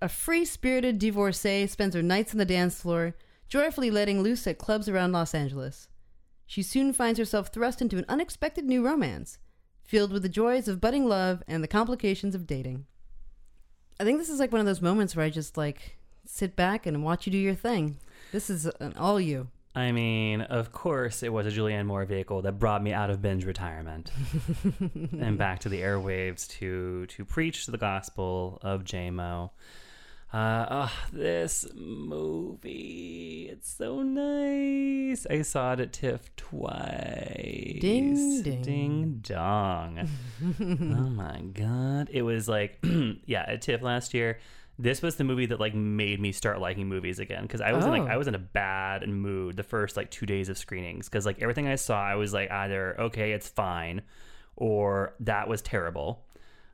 A free spirited divorcee spends her nights on the dance floor, joyfully letting loose at clubs around Los Angeles she soon finds herself thrust into an unexpected new romance, filled with the joys of budding love and the complications of dating. I think this is like one of those moments where I just like sit back and watch you do your thing. This is an all you. I mean, of course, it was a Julianne Moore vehicle that brought me out of binge retirement and back to the airwaves to to preach the gospel of JMO. Uh, oh, this movie, it's so nice. I saw it at TIFF twice. Ding, ding. Ding dong. oh my god. It was like, yeah, at TIFF last year. This was the movie that like made me start liking movies again because I was in, Oh. like I was in a bad mood the first like two days of screenings because like everything I saw I was like either okay it's fine or that was terrible.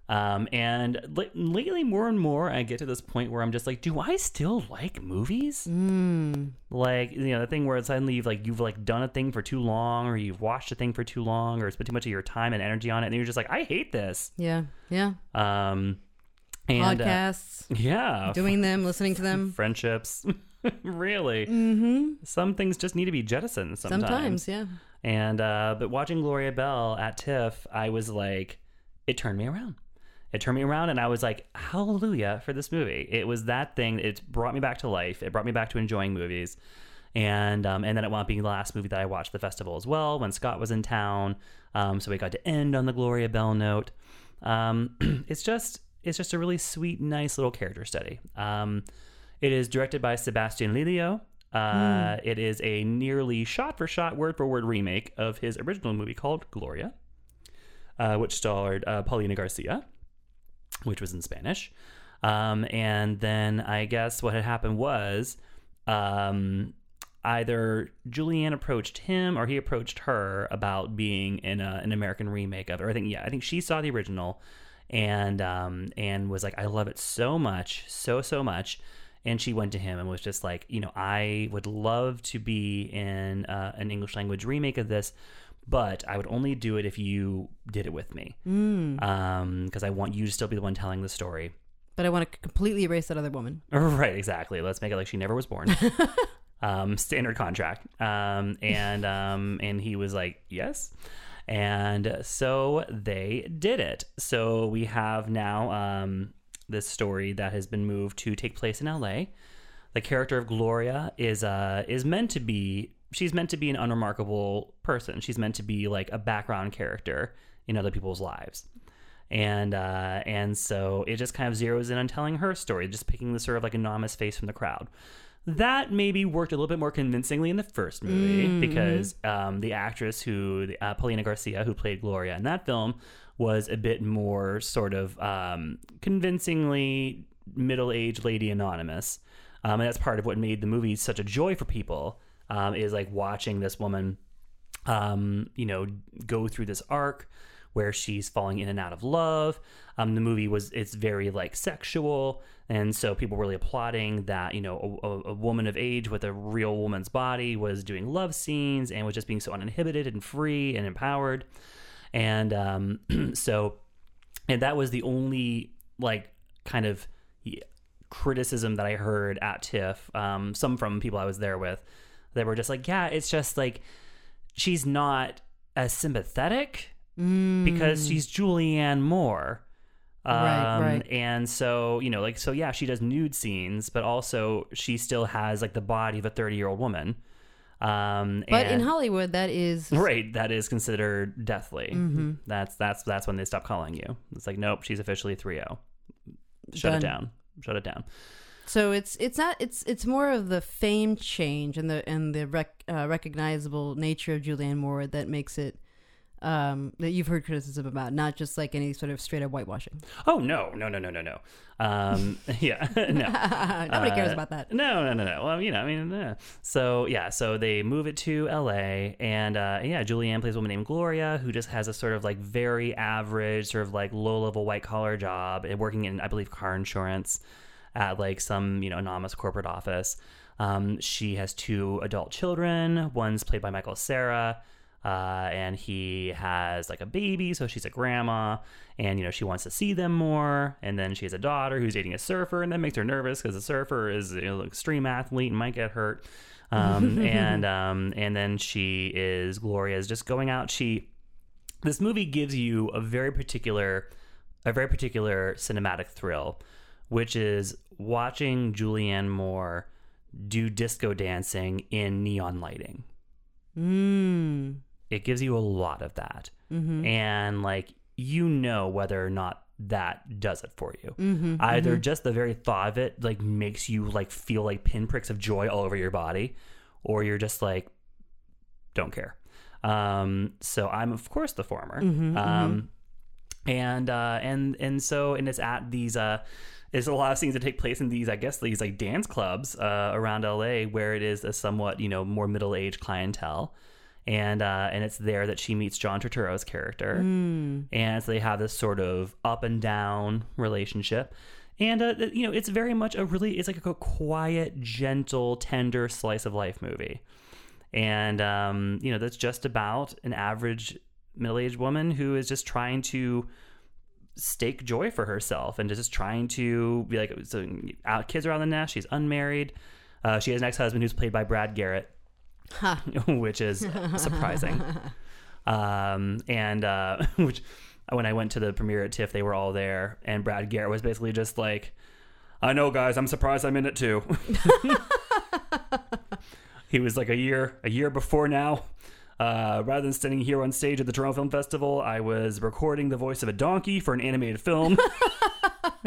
Um, and li- lately, more and more, I get to this point where I'm just like, do I still like movies? Mm. Like, you know, the thing where suddenly you've like you've like done a thing for too long, or you've watched a thing for too long, or spent too much of your time and energy on it, and you're just like, I hate this. Yeah, yeah. Um, and uh, Podcasts, yeah, doing them, listening to them. friendships, really. Mm-hmm. Some things just need to be jettisoned sometimes. Sometimes, yeah. And uh, but watching Gloria Bell at TIFF, I was like, it turned me around. It turned me around, and I was like, "Hallelujah!" for this movie. It was that thing. It brought me back to life. It brought me back to enjoying movies, and um, and then it wound up being the last movie that I watched at the festival as well when Scott was in town. Um, so we got to end on the Gloria Bell note. Um, it's just it's just a really sweet, nice little character study. Um, it is directed by Sebastian Lelio. Uh, It is a nearly shot for shot, word for word remake of his original movie called Gloria, uh, which starred uh, Paulina Garcia, which was in Spanish. Um, and then I guess what had happened was um, either Julianne approached him or he approached her about being in a, an American remake of it. Or I think yeah, I think she saw the original and um, and was like, I love it so much, so so much. And she went to him and was just like, you know, I would love to be in uh, an English language remake of this, but I would only do it if you did it with me, because I want you to still be the one telling the story. But I want to completely erase that other woman. Right, exactly. Let's make it like she never was born. um, standard contract. Um, and um, and he was like, yes. And so they did it. So we have now um, this story that has been moved to take place in L.A. The character of Gloria is uh is meant to be she's meant to be an unremarkable person. She's meant to be like a background character in other people's lives and uh, and so it just kind of zeroes in on telling her story, just picking the sort of like anonymous face from the crowd. That maybe worked a little bit more convincingly in the first movie because um, the actress who uh, Paulina Garcia, who played Gloria in that film, was a bit more sort of um, convincingly middle-aged lady anonymous, um, and that's part of what made the movie such a joy for people. Um, is like watching this woman um, you know, go through this arc where she's falling in and out of love. Um, the movie was it's very like sexual, and so people really applauding that you know a, a, woman of age with a real woman's body was doing love scenes and was just being so uninhibited and free and empowered, and um, so and that was the only like kind of criticism that I heard at TIFF, um, some from people I was there with, they were just like, yeah, it's just like she's not as sympathetic because she's Julianne Moore. Um, Right, right. And so, you know, like, so yeah, she does nude scenes, but also she still has like the body of a 30 year old woman. Um, But in Hollywood, that is Right, that is considered deathly. Mm-hmm. That's that's that's when they stop calling you. It's like, nope, she's officially 3-0. Shut Done. it down. Shut it down. So it's it's not it's it's more of the fame change and the and the rec, uh, recognizable nature of Julianne Moore that makes it um, that you've heard criticism about, not just like any sort of straight up whitewashing. Oh no, no, no, no, no, no. Um, yeah, no. Nobody cares Uh, about that. No, no, no, no. Well, you know, I mean, uh, so yeah, so they move it to L.A. and uh, yeah, Julianne plays a woman named Gloria who just has a sort of like very average, sort of like low level white collar job and working in, I believe, car insurance at like some you know anonymous corporate office. Um, she has two adult children. One's played by Michael Cera. Uh, and he has like a baby, so she's a grandma, and you know she wants to see them more. And then she has a daughter who's dating a surfer, and that makes her nervous because the surfer is you know, an extreme athlete and might get hurt. Um, and um, and then she is Gloria is just going out. She this movie gives you a very particular a very particular cinematic thrill, which is watching Julianne Moore do disco dancing in neon lighting. Mm. it gives you a lot of that. And like you know whether or not that does it for you. Either just the very thought of it like makes you like feel like pinpricks of joy all over your body or you're just like don't care. Um so i'm of course the former. Um and uh and and so and it's at these uh there's a lot of scenes that take place in these i guess these like dance clubs uh around la where it is a somewhat you know more middle-aged clientele. And uh and it's there that she meets john turturro's character. And so they have this sort of up and down relationship. And uh, you know it's very much a really it's like a quiet gentle tender slice of life movie. And um, you know that's just about an average middle-aged woman who is just trying to stake joy for herself and just trying to be like so out kids are on the nest she's unmarried uh, she has an ex-husband who's played by brad garrett which is surprising um, and uh, which when I went to the premiere at TIFF, they were all there, and Brad Garrett was basically just like, "I know, guys. I'm surprised I'm in it too." he was like a year a year before now. Uh, rather than standing here on stage at the Toronto Film Festival, I was recording the voice of a donkey for an animated film.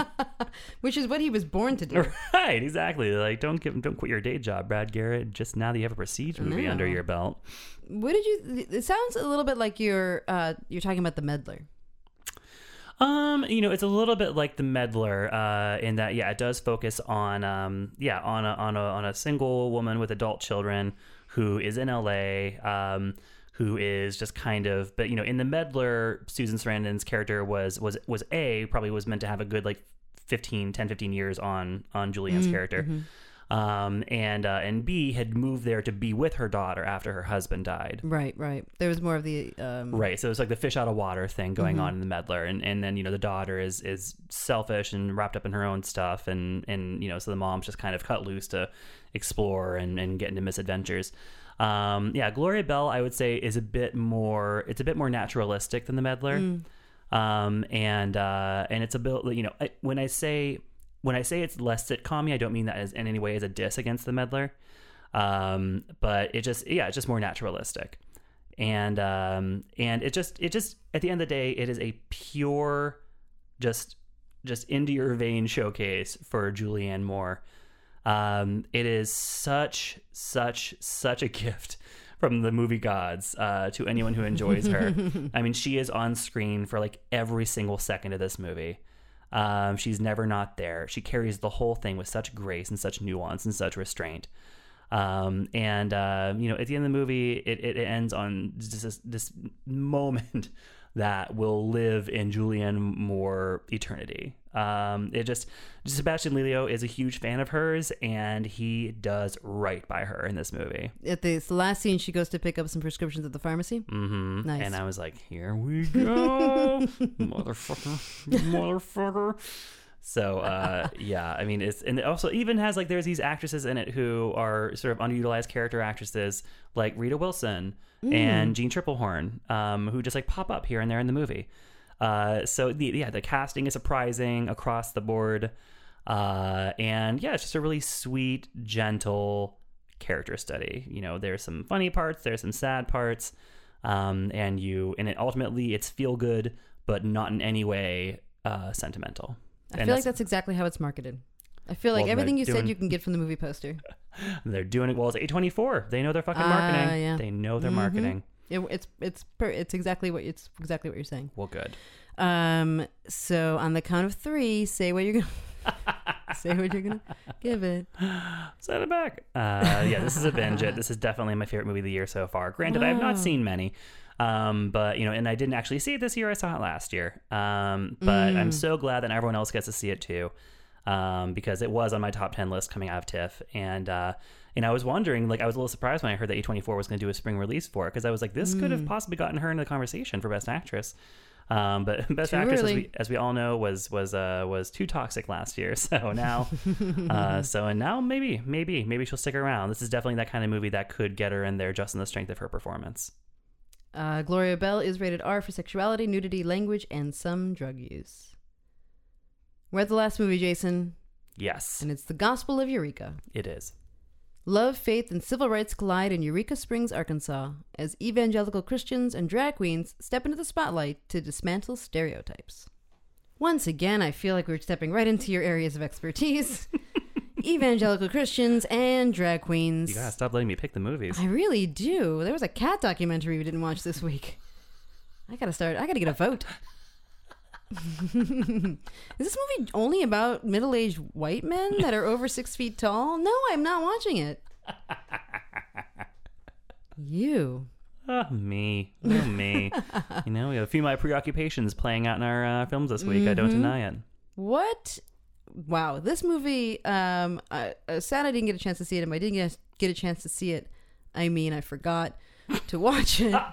Which is what he was born to do. right, exactly. Like, don't give, don't quit your day job, Brad Garrett. Just now that you have a prestige movie No. under your belt. What did you? It sounds a little bit like you're uh, you're talking about the meddler. Um, you know, it's a little bit like the meddler, uh, in that yeah, it does focus on um, yeah, on a on a on a single woman with adult children who is in LA, um, who is just kind of but you know, in the meddler, Susan Sarandon's character was was was A, probably was meant to have a good like 15, 10, 15 years on on Julianne's character. Um, and uh, and B had moved there to be with her daughter after her husband died. Right, right. There was more of the um, Right. So it's like the fish out of water thing going on in the meddler. And, and then, you know, the daughter is, is selfish and wrapped up in her own stuff. And, and, you know, so the mom's just kind of cut loose to explore and, and get into misadventures. Um, yeah, Gloria Bell, I would say, is a bit more, it's a bit more naturalistic than the meddler. Um, and, uh, and it's a bit, you know, I- when I say, when I say it's less sitcom I don't mean that as in any way as a diss against the meddler. Um, but it just, yeah, it's just more naturalistic and um and it just it just at the end of the day it is a pure just just into your vein showcase for Julianne Moore. Um it is such such such a gift from the movie gods uh, to anyone who enjoys her. I mean, she is on screen for like every single second of this movie. Um, she's never not there. She carries the whole thing with such grace and such nuance and such restraint. Um, and uh, you know, at the end of the movie, it, it, ends on this, this moment that will live in Julianne Moore eternity. Um, it just Sebastian Lelio is a huge fan of hers, and he does right by her in this movie. At the, the last scene, she goes to pick up some prescriptions at the pharmacy. hmm Nice. And I was like, here we go, motherfucker, motherfucker. So uh, yeah, I mean, it's and it also even has like there's these actresses in it who are sort of underutilized character actresses like Rita Wilson and Jeanne Tripplehorn, um, who just like pop up here and there in the movie. Uh, so the, yeah, the casting is surprising across the board, uh, and yeah, it's just a really sweet, gentle character study. You know, there's some funny parts, there's some sad parts, um, and you and it ultimately it's feel good, but not in any way uh, sentimental. I And feel like that's exactly how it's marketed. I feel like Well, everything you said you can get from the movie poster. They're doing it well. It's A24. They know their fucking Ah, marketing. yeah. They know their Mhm. marketing. It, it's it's per, it's exactly what it's exactly what you're saying. Well, good. Um. So on the count of three, say what you're gonna say. What you're gonna give it. Send it back. Uh, yeah, this is a binge. it. This is definitely my favorite movie of the year so far. Granted, I have not seen many. Um, but you know, and I didn't actually see it this year. I saw it last year. Um, but I'm so glad that everyone else gets to see it too. Um, because it was on my top 10 list coming out of TIFF. And, uh, and I was wondering, like, I was a little surprised when I heard that A24 was going to do a spring release for it because I was like, this could have possibly gotten her into the conversation for Best Actress. Um, but Best Too Actress, as we, as we all know, was was uh, was too toxic last year. So now, uh, so and now maybe maybe maybe she'll stick around. This is definitely that kind of movie that could get her in there just in the strength of her performance. Uh, Gloria Bell is rated R for sexuality, nudity, language, and some drug use. We're at the last movie, Jason, Yes, and it's the Gospel of Eureka. it is. Love, faith, and civil rights collide in Eureka Springs, Arkansas, as evangelical Christians and drag queens step into the spotlight to dismantle stereotypes. Once again, I feel like we're stepping right into your areas of expertise evangelical Christians and drag queens. You gotta stop letting me pick the movies. I really do. There was a cat documentary we didn't watch this week. I gotta start. I gotta get a vote. Is this movie only about middle-aged white men that are over six feet tall? No, I'm not watching it. You. Oh, me. Oh, me. you know, we have a few of my preoccupations playing out in our uh, films this week. I don't Mm-hmm. deny it. What? Wow, this movie. Um, I, uh, sad I didn't get a chance to see it. If I didn't get, get a chance to see it, I mean, I forgot to watch it.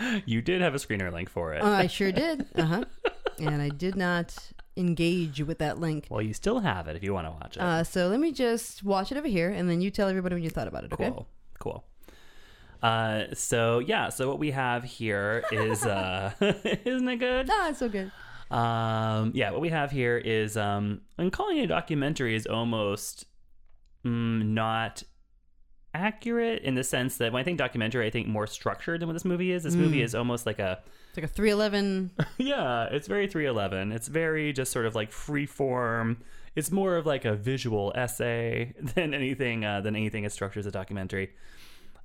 You did have a screener link for it. Uh, I sure did. Uh huh. And I did not engage with that link. well, you still have it if you want to watch it. Uh, so let me just watch it over here, and then you tell everybody what you thought about it. Okay. Cool. Cool. Uh, so yeah, so what we have here is uh, isn't it good? Ah, it's so good. Um, yeah, what we have here is um, and calling it a documentary is almost mm, not accurate in the sense that when I think documentary, I think more structured than what this movie is. This movie is almost like a It's like a 311. yeah, it's very 311. It's very just sort of like free form. It's more of like a visual essay than anything uh, than anything as structured as a documentary.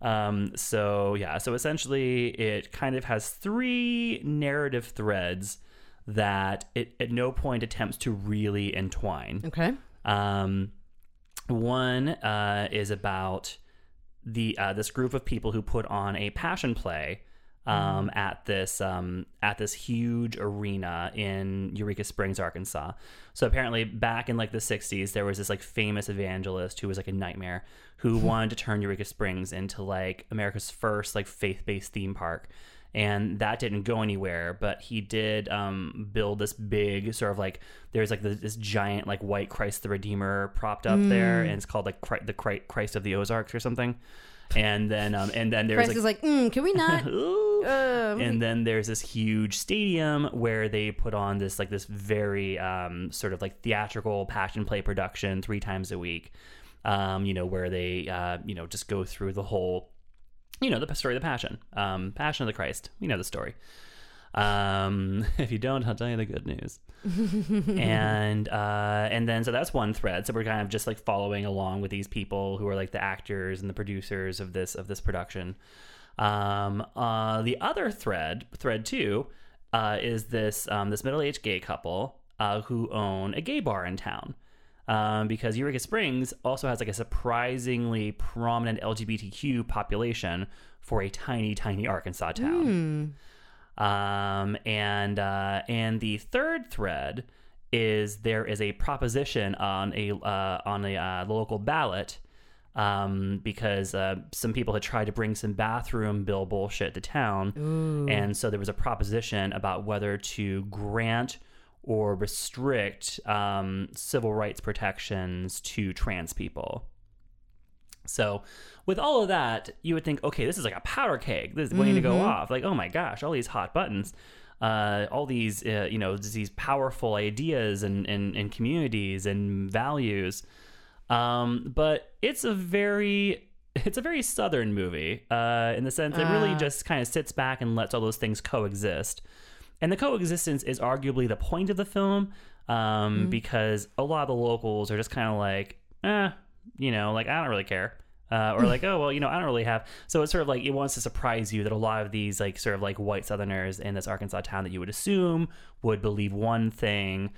Um, so yeah, so essentially it kind of has three narrative threads that it at no point attempts to really entwine. Okay. Um, one uh, is about the uh, this group of people who put on a passion play um, at this um, at this huge arena in Eureka Springs, Arkansas. So apparently, back in like the '60s, there was this like famous evangelist who was like a nightmare who wanted to turn Eureka Springs into like America's first like faith-based theme park and that didn't go anywhere but he did um, build this big sort of like there's like this, this giant like white christ the redeemer propped up there and it's called like Chri- the christ of the ozarks or something. And then um, and then there's Christ like is like, mm, can we not? Uh, and then there's this huge stadium where they put on this like this very um, sort of like theatrical passion play production three times a week. Um, you know where they uh, you know just go through the whole you know the story of the passion um, passion of the christ you know the story. Um, if you don't i'll tell you the good news. And uh, and then so that's one thread. So we're kind of just like following along with these people who are like the actors and the producers of this of this production. Um, uh, the other thread thread two uh, is this um, this middle-aged gay couple uh, who own a gay bar in town um, because Eureka Springs also has like a surprisingly prominent LGBTQ population for a tiny, tiny Arkansas town. Um, and uh, and the third thread is there is a proposition on a uh, on a uh, the local ballot um, because uh, some people had tried to bring some bathroom bill bullshit to town, and so there was a proposition about whether to grant or restrict um, civil rights protections to trans people. So, with all of that, you would think, okay, this is like a powder keg. This is waiting to go off. Like, oh my gosh, all these hot buttons, uh, all these, uh, you know, these powerful ideas and, and, and communities and values. Um, but it's a very, it's a very southern movie uh, in the sense it really Ah. just kind of sits back and lets all those things coexist. And the coexistence is arguably the point of the film um, because a lot of the locals are just kind of like, eh, you know, like I don't really care. Uh, or like, oh well, you know, I don't really have. So it's sort of like it wants to surprise you that a lot of these like sort of like white Southerners in this Arkansas town that you would assume would believe one thing,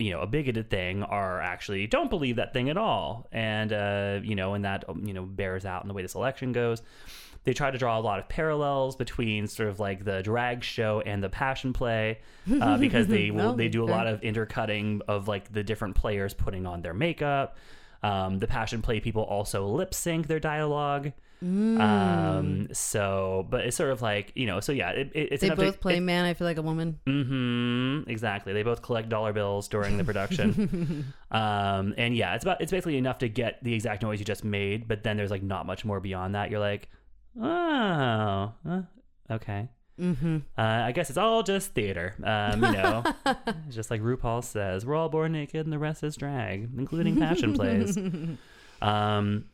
you know, a bigoted thing, are actually don't believe that thing at all, and uh, you know, and that um, you know bears out in the way this election goes. They try to draw a lot of parallels between sort of like the drag show and the passion play uh, because they will they do a lot of intercutting of like the different players putting on their makeup. Um, the passion play people also lip sync their dialogue. Mm. Um, so, but it's sort of like you know, so yeah, it, it, it's they both play it- man. I feel like a woman. Mm-hmm. Exactly. They both collect dollar bills during the production. um, and yeah, it's about it's basically enough to get the exact noise you just made, but then there's like not much more beyond that. You're like, oh, uh, okay. Mm-hmm. Uh, I guess it's all just theater. Um, you know, just like RuPaul says, we're all born naked and the rest is drag, including passion plays. Um,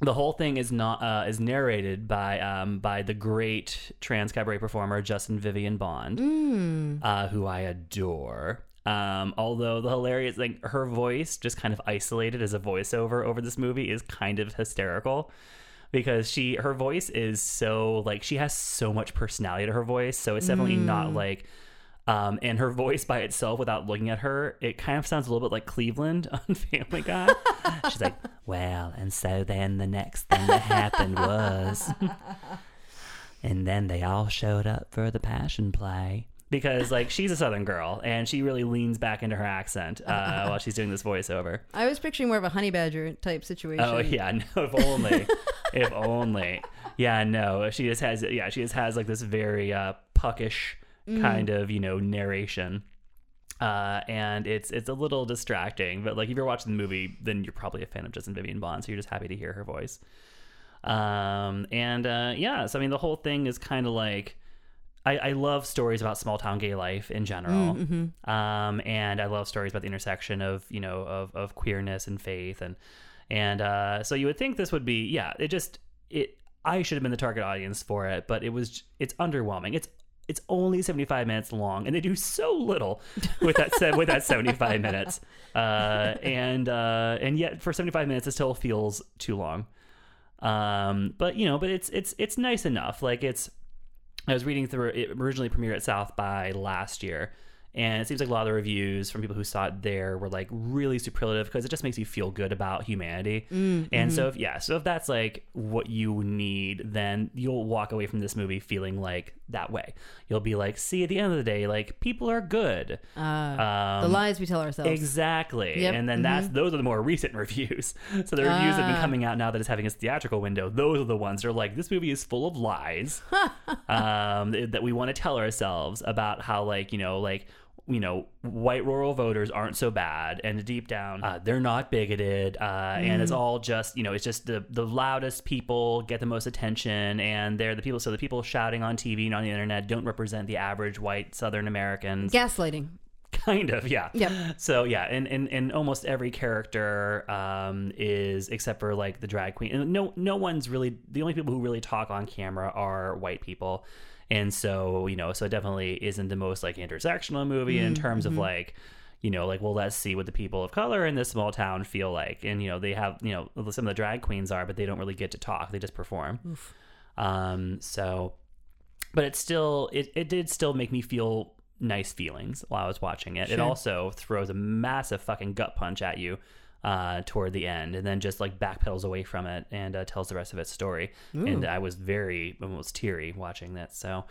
the whole thing is not uh, is narrated by um, by the great trans cabaret performer Justin Vivian Bond, Mm. uh, who I adore. Um, although the hilarious like her voice just kind of isolated as a voiceover over this movie is kind of hysterical because she her voice is so like she has so much personality to her voice so it's definitely not like um and her voice by itself without looking at her it kind of sounds a little bit like cleveland on family guy she's like well and so then the next thing that happened was and then they all showed up for the passion play because like she's a southern girl and she really leans back into her accent uh, while she's doing this voiceover I was picturing more of a honey badger type situation. Oh yeah, no, if only, if only. Yeah, no, she just has yeah, she just has like this very uh, puckish kind of you know narration, uh, and it's it's a little distracting. But like if you're watching the movie, then you're probably a fan of Justin Vivian Bond, so you're just happy to hear her voice. Um, and uh, yeah, so I mean, the whole thing is kind of like. I, I love stories about small town gay life in general, um, and I love stories about the intersection of you know of, of queerness and faith, and and uh, so you would think this would be yeah. It just it I should have been the target audience for it, but it was it's underwhelming. It's it's only 75 minutes long and they do so little with that with that 75 minutes. Uh, and uh, and yet for 75 minutes it still feels too long. Um, but you know but it's it's it's nice enough. Like it's I was reading through it originally premiered at South by last year and it seems like a lot of the reviews from people who saw it there were like really superlative because it just makes you feel good about humanity. And so if yeah, so if that's like what you need, then you'll walk away from this movie feeling like that way. You'll be like, see, at the end of the day, like people are good. Uh, Um, the lies we tell ourselves. Exactly. Yep, And then that's those are the more recent reviews. So the reviews that have been Ah. coming out now that it's having its theatrical window, those are the ones that are like, this movie is full of lies um, that we want to tell ourselves about how, like, you know, like, you know, white rural voters aren't so bad, and deep down, uh, they're not bigoted, uh, and it's all just, you know, it's just the the loudest people get the most attention, and they're the people. So the people shouting on TV and on the internet don't represent the average white Southern Americans. Gaslighting. Kind of, yeah. Yeah. So yeah, and, and, and almost every character um, is except for like the drag queen. And no no one's really the only people who really talk on camera are white people. And so, you know, so it definitely isn't the most like intersectional movie in terms of like, you know, like, well, let's see what the people of color in this small town feel like. And, you know, they have, you know, some of the drag queens are, but they don't really get to talk. They just perform. Um, so, but it still, it, it did still make me feel nice feelings while I was watching it. It also throws a massive fucking gut punch at you uh, toward the end and then just like backpedals away from it and uh, tells the rest of its story. And I was very almost teary watching that. So,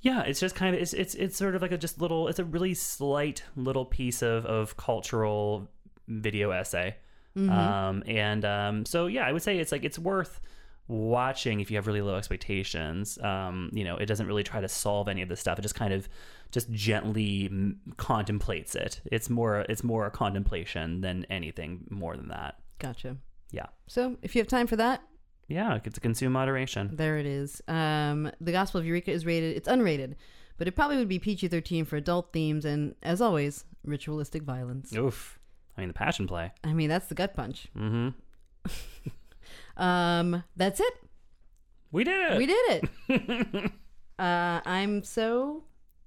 yeah, it's just kind of it's it's it's sort of like a just little it's a really slight little piece of of cultural video essay. Um and um so yeah, I would say it's like it's worth watching if you have really low expectations. Um you know, it doesn't really try to solve any of this stuff. It just kind of just gently mm, contemplates it. It's more it's more a contemplation than anything more than that. Gotcha. Yeah. So if you have time for that, Yeah, it's a consume moderation. there it is. Um, the Gospel of Eureka is rated. It's unrated, but it probably would be PG thirteen for adult themes and, as always, ritualistic violence. Oof. I mean the passion play. I mean, that's the gut punch. Mhm. Um, that's it. We did it. We did it. uh, I'm so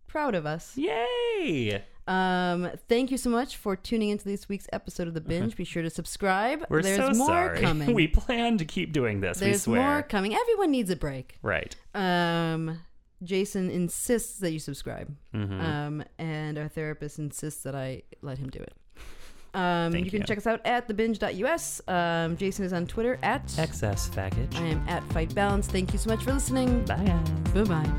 proud of us. Yay! Um, thank you so much for tuning into this week's episode of the binge. Be sure to subscribe. We're There's so more sorry. coming. we plan to keep doing this. There's we swear. more coming. Everyone needs a break. Right. Um, Jason insists that you subscribe. Mhm. Um, and our therapist insists that I let him do it. Um, Thank you can you. check us out at thebinge.us. Um, Jason is on Twitter at Excess package. I am at Fight Balance. Thank you so much for listening. Bye. Bye bye.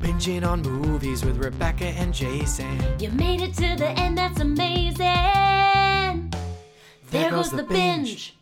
Binging on movies with Rebecca and Jason. You made it to the end, that's amazing. There, goes, the binge.